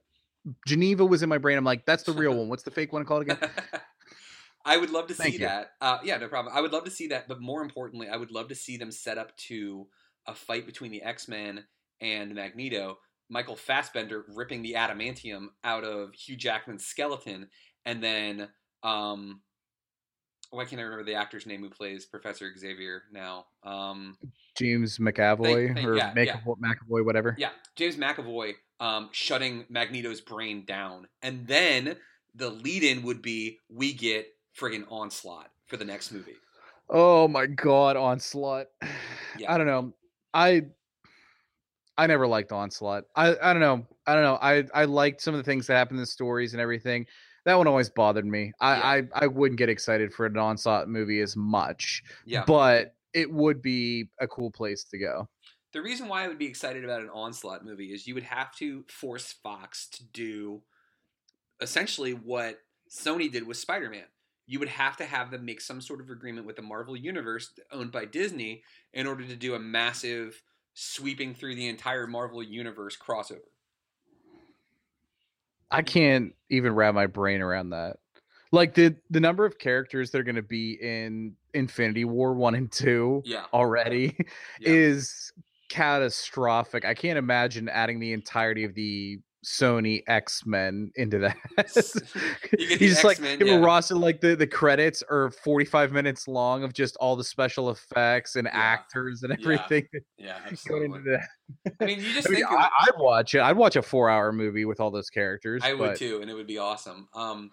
Geneva was in my brain. I'm like, that's the real one. What's the fake one called again? I would love to Thank see you. that. Uh, yeah, no problem. I would love to see that, but more importantly, I would love to see them set up to a fight between the X Men and Magneto. Michael Fassbender ripping the adamantium out of Hugh Jackman's skeleton, and then um, why can't I remember the actor's name who plays Professor Xavier now? Um, James McAvoy thank- or yeah, yeah. McAvoy, McAvoy, whatever. yeah, James McAvoy um, shutting Magneto's brain down, and then the lead-in would be we get friggin' onslaught for the next movie. Oh my god, Onslaught. Yeah. I don't know. I I never liked Onslaught. I I don't know. I don't know. I I liked some of the things that happened in the stories and everything. That one always bothered me. I I, I wouldn't get excited for an Onslaught movie as much. Yeah. But it would be a cool place to go. The reason why I would be excited about an onslaught movie is you would have to force Fox to do essentially what Sony did with Spider-Man. You would have to have them make some sort of agreement with the Marvel Universe owned by Disney in order to do a massive sweeping through the entire Marvel Universe crossover. I can't even wrap my brain around that. Like the the number of characters that are going to be in Infinity War 1 and 2 Yeah. already Yeah. is catastrophic. I can't imagine adding the entirety of the Sony X-Men into that. You get you the just like X-Men, give a yeah. roster like the the credits are 45 minutes long of just all the special effects and actors and Yeah. everything Yeah, going into that. I mean, you just I mean, I, I'd watch it. I'd watch a four-hour movie with all those characters. I would too, and it would be awesome. Um,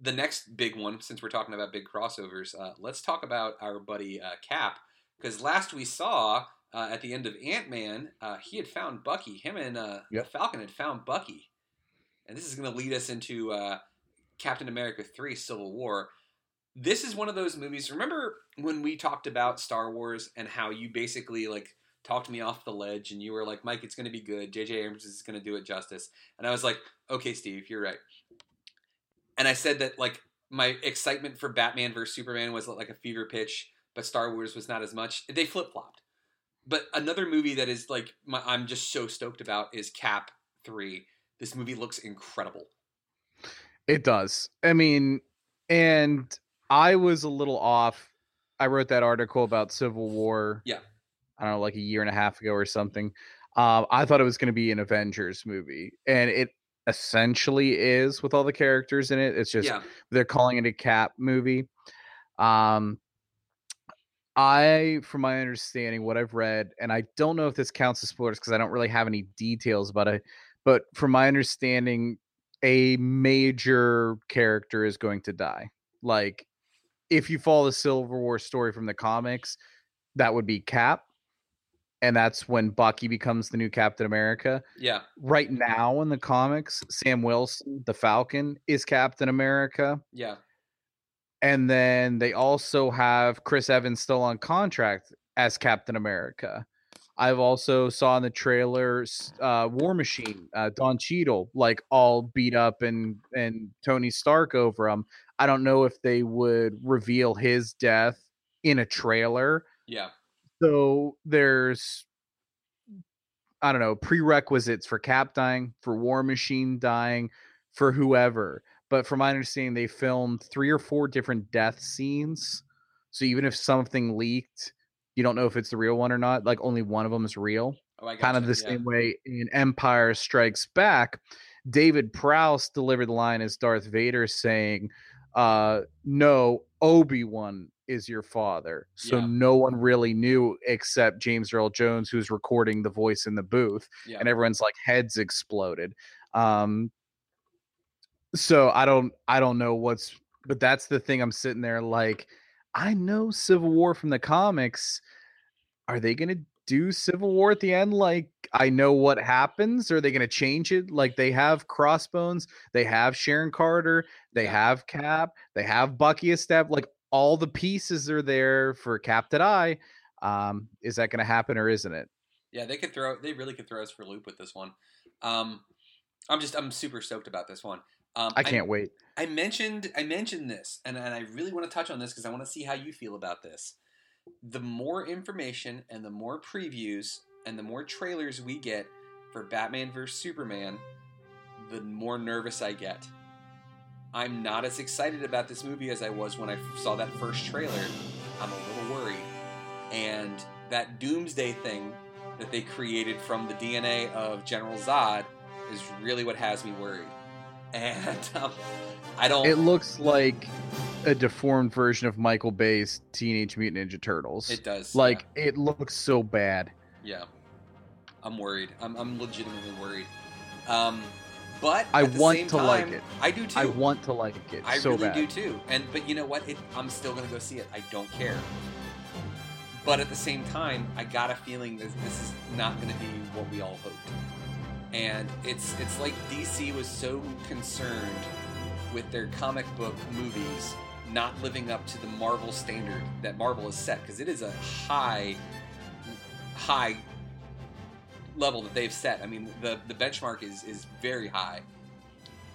the next big one, since we're talking about big crossovers, uh, let's talk about our buddy uh, Cap. Because last we saw uh, at the end of Ant Man, uh, he had found Bucky. Him and uh, Yep. Falcon had found Bucky, and this is going to lead us into uh, Captain America Three: Civil War. This is one of those movies. Remember when we talked about Star Wars and how you basically like talked me off the ledge and you were like, Mike, it's going to be good. J.J. Abrams is going to do it justice. And I was like, okay, Steve, you're right. And I said that like my excitement for Batman versus Superman was like a fever pitch, but Star Wars was not as much. They flip flopped. But another movie that is like my, I'm just so stoked about is Cap Three. This movie looks incredible. It does. I mean, and I was a little off. I wrote that article about Civil War. Yeah. I don't know, like a year and a half ago or something. Um, I thought it was going to be an Avengers movie, and it essentially is with all the characters in it. It's just Yeah. they're calling it a Cap movie. Um, I, from my understanding, what I've read, and I don't know if this counts as spoilers because I don't really have any details about it, but from my understanding, a major character is going to die. Like, if you follow the Civil War story from the comics, that would be Cap. And that's when Bucky becomes the new Captain America. Yeah. Right now in the comics, Sam Wilson, the Falcon, is Captain America. Yeah. And then they also have Chris Evans still on contract as Captain America. I've also saw in the trailers uh, War Machine, uh, Don Cheadle, like all beat up and and Tony Stark over him. I don't know if they would reveal his death in a trailer. Yeah. So there's I don't know, prerequisites for Cap dying, for War Machine dying, for whoever. But from my understanding, they filmed three or four different death scenes. So even if something leaked, you don't know if it's the real one or not. Like only one of them is real. Oh, kind of the yeah. same way in Empire Strikes Back, David Prowse delivered the line as Darth Vader saying, uh, no, Obi-Wan is your father. So Yeah. no one really knew except James Earl Jones, who's recording the voice in the booth. Yeah. And everyone's like heads exploded. Um so I don't I don't know what's but that's the thing I'm sitting there like I know Civil War from the comics. Are they gonna do Civil War at the end? Like I know what happens. Are they gonna change it? Like they have Crossbones, they have Sharon Carter, they have Cap, they have Bucky established. Like all the pieces are there for Cap to die. Um, is that gonna happen or isn't it? Yeah, they could throw. They really could throw us for a loop with this one. Um, I'm just. I'm super stoked about this one. Um, I can't wait. I mentioned. I mentioned this, and, and I really want to touch on this because I want to see how you feel about this. The more information and the more previews and the more trailers we get for Batman vs Superman, the more nervous I get. I'm not as excited about this movie as I was when I saw that first trailer. I'm a little worried. And that doomsday thing that they created from the DNA of General Zod is really what has me worried. And um, I don't. It looks like a deformed version of Michael Bay's Teenage Mutant Ninja Turtles. It does, Like it looks so bad. Yeah, I'm worried. I'm, I'm legitimately worried. Um, but I want to like it. I do too. I want to like it I so really bad. do too. And but you know what? It, I'm still gonna go see it. I don't care. But at the same time, I got a feeling that this is not gonna be what we all hoped. And it's it's like DC was so concerned with their comic book movies not living up to the Marvel standard that Marvel has set because it is a high high level that they've set. I mean, the the benchmark is is very high,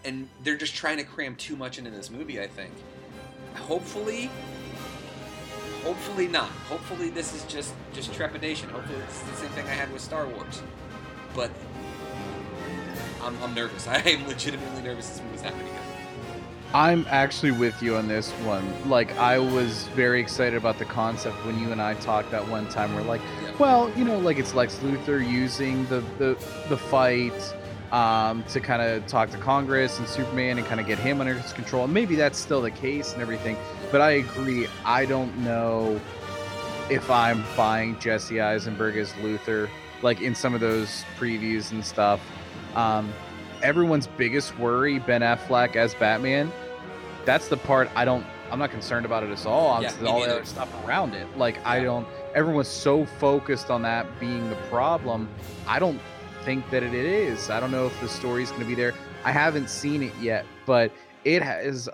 and they're just trying to cram too much into this movie. I think. Hopefully, hopefully not. Hopefully, this is just just trepidation. Hopefully, it's the same thing I had with Star Wars. But I'm, I'm nervous. I am legitimately nervous this movie's happening again. I'm actually with you on this one. Like I was very excited about the concept when you and I talked that one time. We're like, well, you know, like it's Lex Luthor using the the the fight um, to kind of talk to Congress and Superman and kind of get him under his control. And maybe that's still the case and everything. But I agree. I don't know if I'm buying Jesse Eisenberg as Luthor, like in some of those previews and stuff. Um, everyone's biggest worry, Ben Affleck as Batman, that's the part I don't. I'm not concerned about it at all. Yeah, all the other stuff around it. Like I don't. Everyone's so focused on that being the problem. I don't think that it is. I don't know if the story's going to be there. I haven't seen it yet, but it has.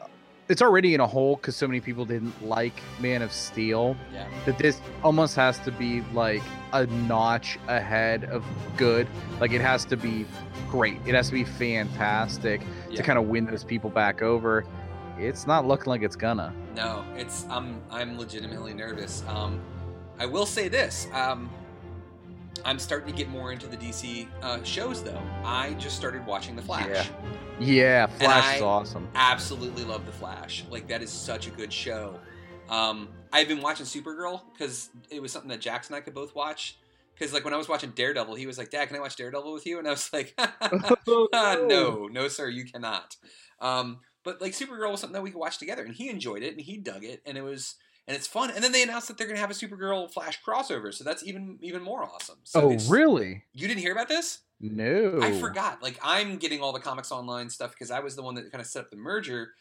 It's already in a hole because so many people didn't like Man of Steel. Yeah. That this almost has to be like a notch ahead of good. Like it has to be great. It has to be fantastic Yeah. to kind of win those people back over. It's not looking like it's gonna. No, it's I'm I'm legitimately nervous. Um, I will say this. Um, I'm starting to get more into the DC uh, shows though. I just started watching The Flash. Yeah. Yeah, And Flash is awesome. Absolutely love The Flash. Like that is such a good show. Um, I've been watching Supergirl because it was something that Jax and I could both watch, Because like when I was watching Daredevil, he was like, "Dad, can I watch Daredevil with you?" And I was like, Oh, "Ah, no. "No, no, sir, you cannot." Um, but like Supergirl was something that we could watch together, and he enjoyed it, and he dug it, and it was and it's fun. And then they announced that they're gonna have a Supergirl Flash crossover, so that's even even more awesome. So oh, really? You didn't hear about this? No. I forgot. Like I'm getting all the comics online stuff because I was the one that kind of set up the merger.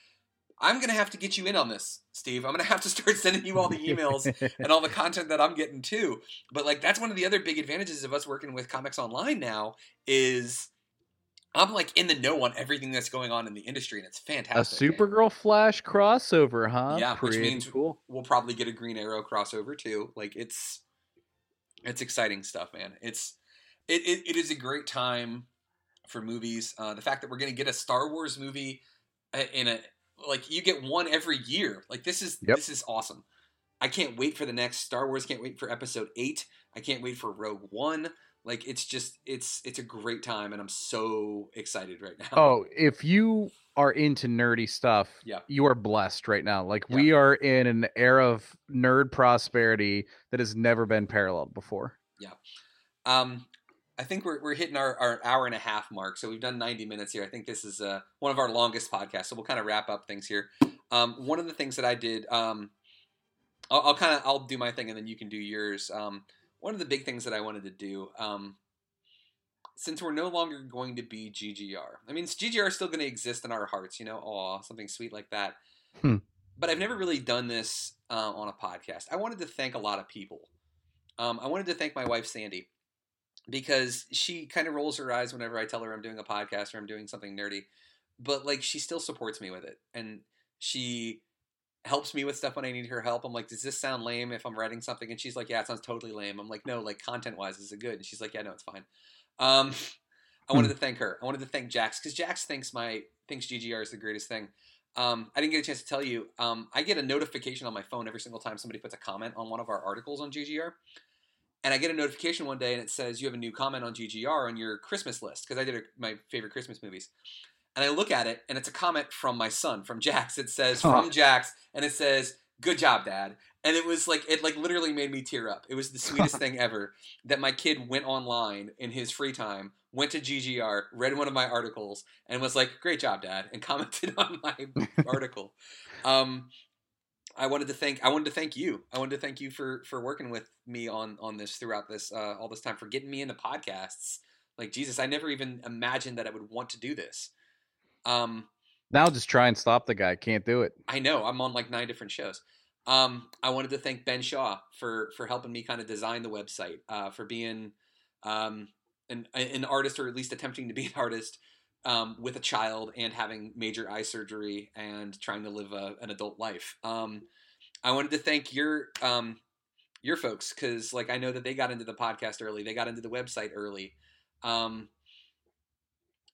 I'm gonna have to get you in on this, Steve. I'm gonna have to start sending you all the emails and all the content that I'm getting too. But like that's one of the other big advantages of us working with comics online now is I'm like in the know on everything that's going on in the industry, and it's fantastic. A. Supergirl Flash crossover, huh? yeah, which means cool. we'll probably get a Green Arrow crossover too. Like it's it's exciting stuff, man. It's it it, it is a great time for movies. Uh, the fact that we're going to get a Star Wars movie uh, in a like you get one every year. Like this is Yep. this is awesome. I can't wait for the next Star Wars. Can't wait for Episode Eight. I can't wait for Rogue One. Like it's just it's it's a great time, and I'm so excited right now. Oh, if you are into nerdy stuff, Yeah. you are blessed right now. Like we are in an era of nerd prosperity that has never been paralleled before. Yeah. Um, I think we're, we're hitting our, our hour and a half mark. So we've done 90 minutes here. I think this is uh, one of our longest podcasts. So we'll kind of wrap up things here. Um, one of the things that I did, um, I'll, I'll kind of, I'll do my thing and then you can do yours. Um, one of the big things that I wanted to do, um, since we're no longer going to be GGR, I mean, GGR is still going to exist in our hearts, you know, aw, something sweet like that. Hmm. But I've never really done this uh, on a podcast. I wanted to thank a lot of people. Um, I wanted to thank my wife, Sandy because she kind of rolls her eyes whenever I tell her I'm doing a podcast or I'm doing something nerdy. But like she still supports me with it. And she helps me with stuff when I need her help. I'm like, does this sound lame if I'm writing something? And she's like, yeah, it sounds totally lame. I'm like, no, like content wise, is it good? And she's like, yeah, no, it's fine. Um, I wanted to thank her. I wanted to thank Jax because Jax thinks my thinks GGR is the greatest thing. Um, I didn't get a chance to tell you. Um, I get a notification on my phone every single time somebody puts a comment on one of our articles on GGR. And I get a notification one day and it says you have a new comment on GGR on your Christmas list because I did a, my favorite Christmas movies. And I look at it and it's a comment from my son, from Jax. It says from Huh. Jax and it says good job dad. And it was like it like literally made me tear up. It was the sweetest thing ever that my kid went online in his free time, went to GGR, read one of my articles and was like great job dad and commented on my article. Um I wanted to thank I wanted to thank you. I wanted to thank you for for working with me on on this throughout this uh, all this time for getting me into podcasts. Like Jesus, I never even imagined that I would want to do this. Um, Now just try and stop the guy. Can't do it. I know I'm on like nine different shows. Um, I wanted to thank Ben Shaw for for helping me kind of design the website, uh, for being um, an an artist or at least attempting to be an artist um, with a child and having major eye surgery and trying to live a, an adult life. Um, I wanted to thank your um, your folks because like I know that they got into the podcast early, they got into the website early. Um,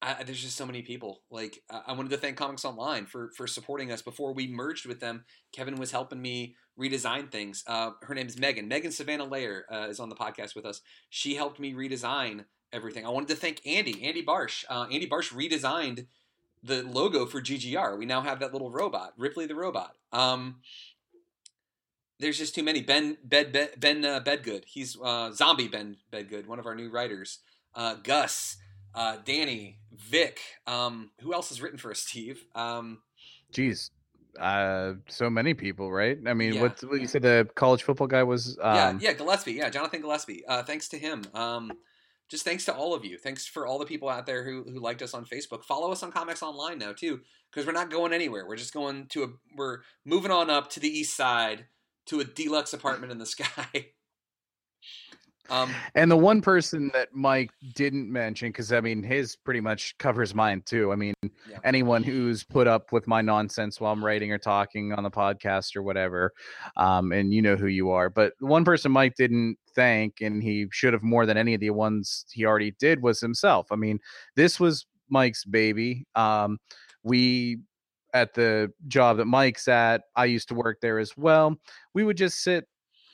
I, there's just so many people. Like I wanted to thank Comics Online for for supporting us before we merged with them. Kevin was helping me redesign things. Uh, her name is Megan. Megan Savannah Layer uh, is on the podcast with us. She helped me redesign everything. I wanted to thank Andy, Andy Barsh. Uh, Andy Barsh redesigned the logo for GGR. We now have that little robot, Ripley the robot. Um, there's just too many. Ben Bed, Ben, ben uh, Bedgood. He's uh, zombie Ben Bedgood, one of our new writers. Uh, Gus, uh, Danny, Vic. Um, who else has written for us, Steve? Um, Jeez. Uh, so many people, right? I mean, Yeah. what, what you said the college football guy was? Um, yeah, yeah, Gillespie. Yeah, Jonathan Gillespie. Uh, thanks to him. Um, just thanks to all of you. Thanks for all the people out there who, who liked us on Facebook. Follow us on Comics Online now too, because we're not going anywhere. We're just going to a. We're moving on up to the east side to a deluxe apartment in the sky. Um, And the one person that Mike didn't mention, because I mean, his pretty much covers mine too. I mean, anyone who's put up with my nonsense while I'm writing or talking on the podcast or whatever, um, and you know who you are. But the one person Mike didn't thank, and he should have more than any of the ones he already did, was himself. I mean, this was Mike's baby. Um, we at the job that Mike's at, I used to work there as well. We would just sit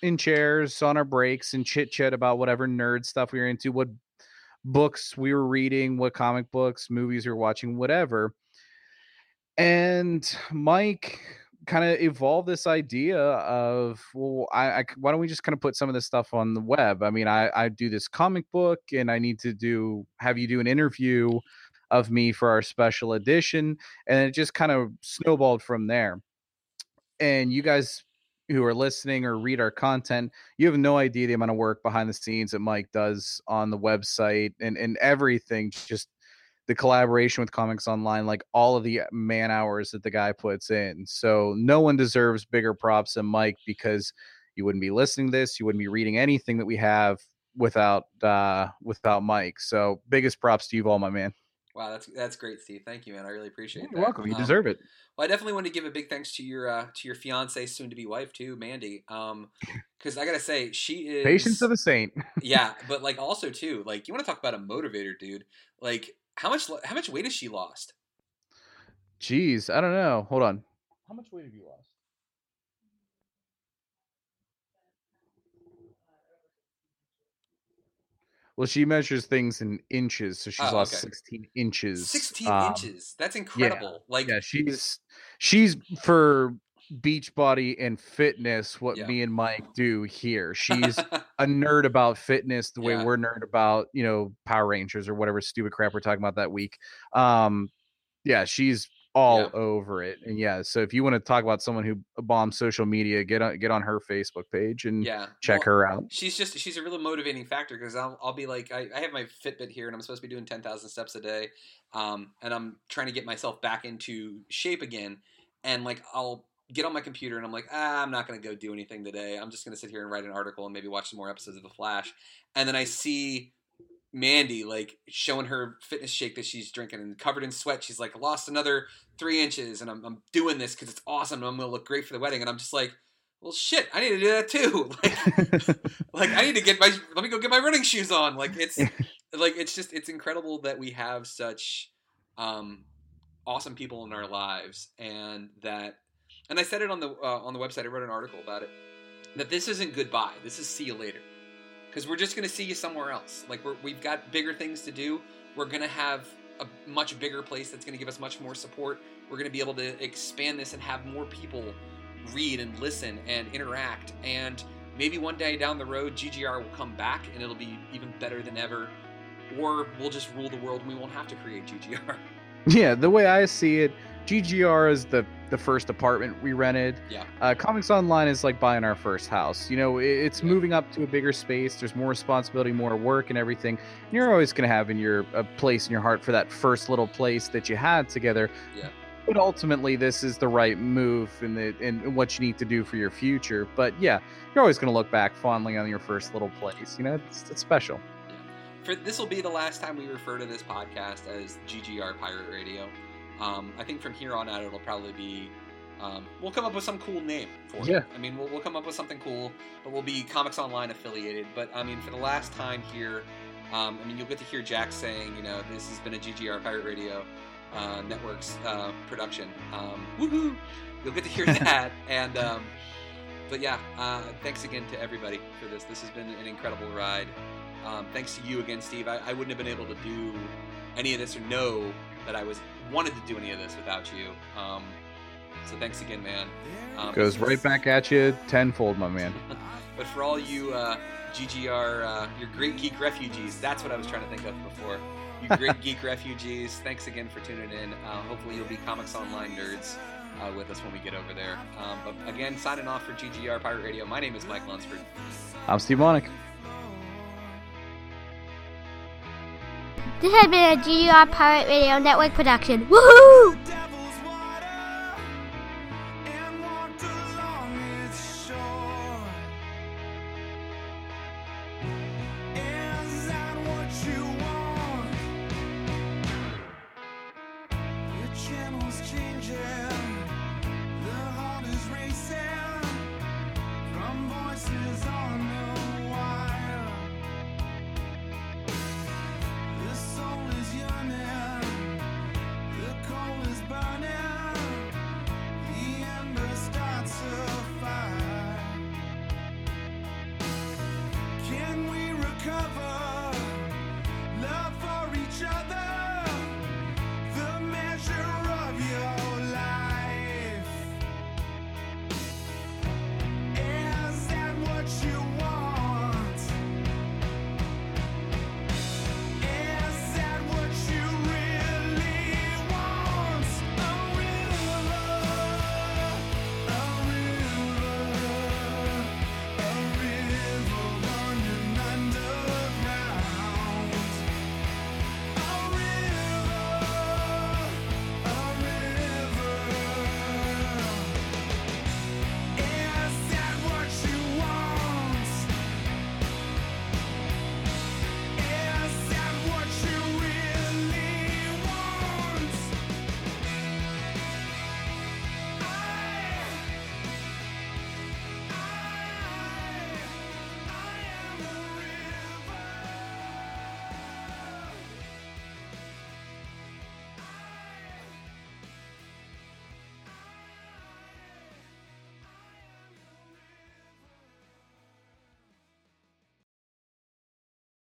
in chairs on our breaks and chit chat about whatever nerd stuff we were into, what books we were reading, what comic books, movies we were watching, whatever. And Mike kind of evolved this idea of well I, I why don't we just kind of put some of this stuff on the web i mean i i do this comic book and i need to do have you do an interview of me for our special edition and it just kind of snowballed from there and you guys who are listening or read our content you have no idea the amount of work behind the scenes that mike does on the website and and everything just the collaboration with comics online like all of the man hours that the guy puts in. So no one deserves bigger props than mike because you wouldn't be listening to this you wouldn't be reading anything that we have without uh without mike. So biggest props to you all my man Wow, that's that's great, Steve. Thank you, man. I really appreciate You're that. welcome. You Um, deserve it. Well, I definitely want to give a big thanks to your uh, to your fiance, soon to be wife too, Mandy. Um, because I gotta say, she is patience of a saint yeah, but like also too, like you want to talk about a motivator, dude. Like how much how much weight has she lost? jeez i don't know hold on how much weight have you lost Well, she measures things in inches, so she's Oh, lost okay. 16 inches. 16 um, inches. That's yeah, incredible. Like yeah, she's she's for beach body and fitness what Yeah. me and Mike do here. She's a nerd about fitness the way Yeah. we're nerd about, you know, Power Rangers or whatever stupid crap we're talking about that week. Um yeah, she's all Yeah. over it. And yeah, so if you want to talk about someone who bombs social media, get on get on her Facebook page and yeah, check well, her out. She's just she's a really motivating factor because I'll I'll be like I, I have my Fitbit here and I'm supposed to be doing ten thousand steps a day, um, and I'm trying to get myself back into shape again, and like I'll get on my computer and I'm like ah I'm not gonna go do anything today. I'm just gonna sit here and write an article and maybe watch some more episodes of The Flash, and then I see Mandy like showing her fitness shake that she's drinking and covered in sweat. She's like lost another three inches, and I'm, I'm doing this because it's awesome. and I'm gonna look great for the wedding, and I'm just like, well, shit, I need to do that too. Like, like I need to get my let me go get my running shoes on. Like it's like it's just it's incredible that we have such um, awesome people in our lives, and that and I said it on the uh, on the website. I wrote an article about it. That this isn't goodbye. This is see you later because we're just going to see you somewhere else. Like we're, we've got bigger things to do. We're going to have a much bigger place that's going to give us much more support. We're going to be able to expand this and have more people read and listen and interact. And maybe one day down the road, GGR will come back and it'll be even better than ever. Or we'll just rule the world and we won't have to create GGR. Yeah, the way I see it, GGR is the the first apartment we rented. Yeah. Uh, Comics Online is like buying our first house. You know, i- it's moving up to a bigger space. There's more responsibility, more work, and everything. And you're always going to have in your a place in your heart for that first little place that you had together. Yeah. But ultimately, this is the right move and the and what you need to do for your future. But yeah, you're always going to look back fondly on your first little place. You know, it's, it's special. for this will be the last time we refer to this podcast as GGR Pirate Radio. Um, I think from here on out it'll probably be um, we'll come up with some cool name for Yeah. it. I mean we'll, we'll come up with something cool, but we'll be Comics Online affiliated. But I mean for the last time here, um, I mean you'll get to hear Jack saying you know this has been a GGR Pirate Radio uh, Networks uh, production. Um, woohoo! You'll get to hear that and. Um, but yeah, uh, thanks again to everybody for this. This has been an incredible ride. Um, thanks to you again, Steve. I, I wouldn't have been able to do any of this or know that I was wanted to do any of this without you. Um, so thanks again, man. Um, Goes right back at you tenfold, my man. But for all you uh, GGR, uh, your great geek refugees, that's what I was trying to think of before. You great geek refugees, thanks again for tuning in. Uh, hopefully, you'll be Comics Online nerds uh, with us when we get over there. Um, but again, signing off for GGR Pirate Radio. My name is Mike Lunsford. I'm Steve Monick. This has been a GGR Pirate Radio Network production. Woohoo!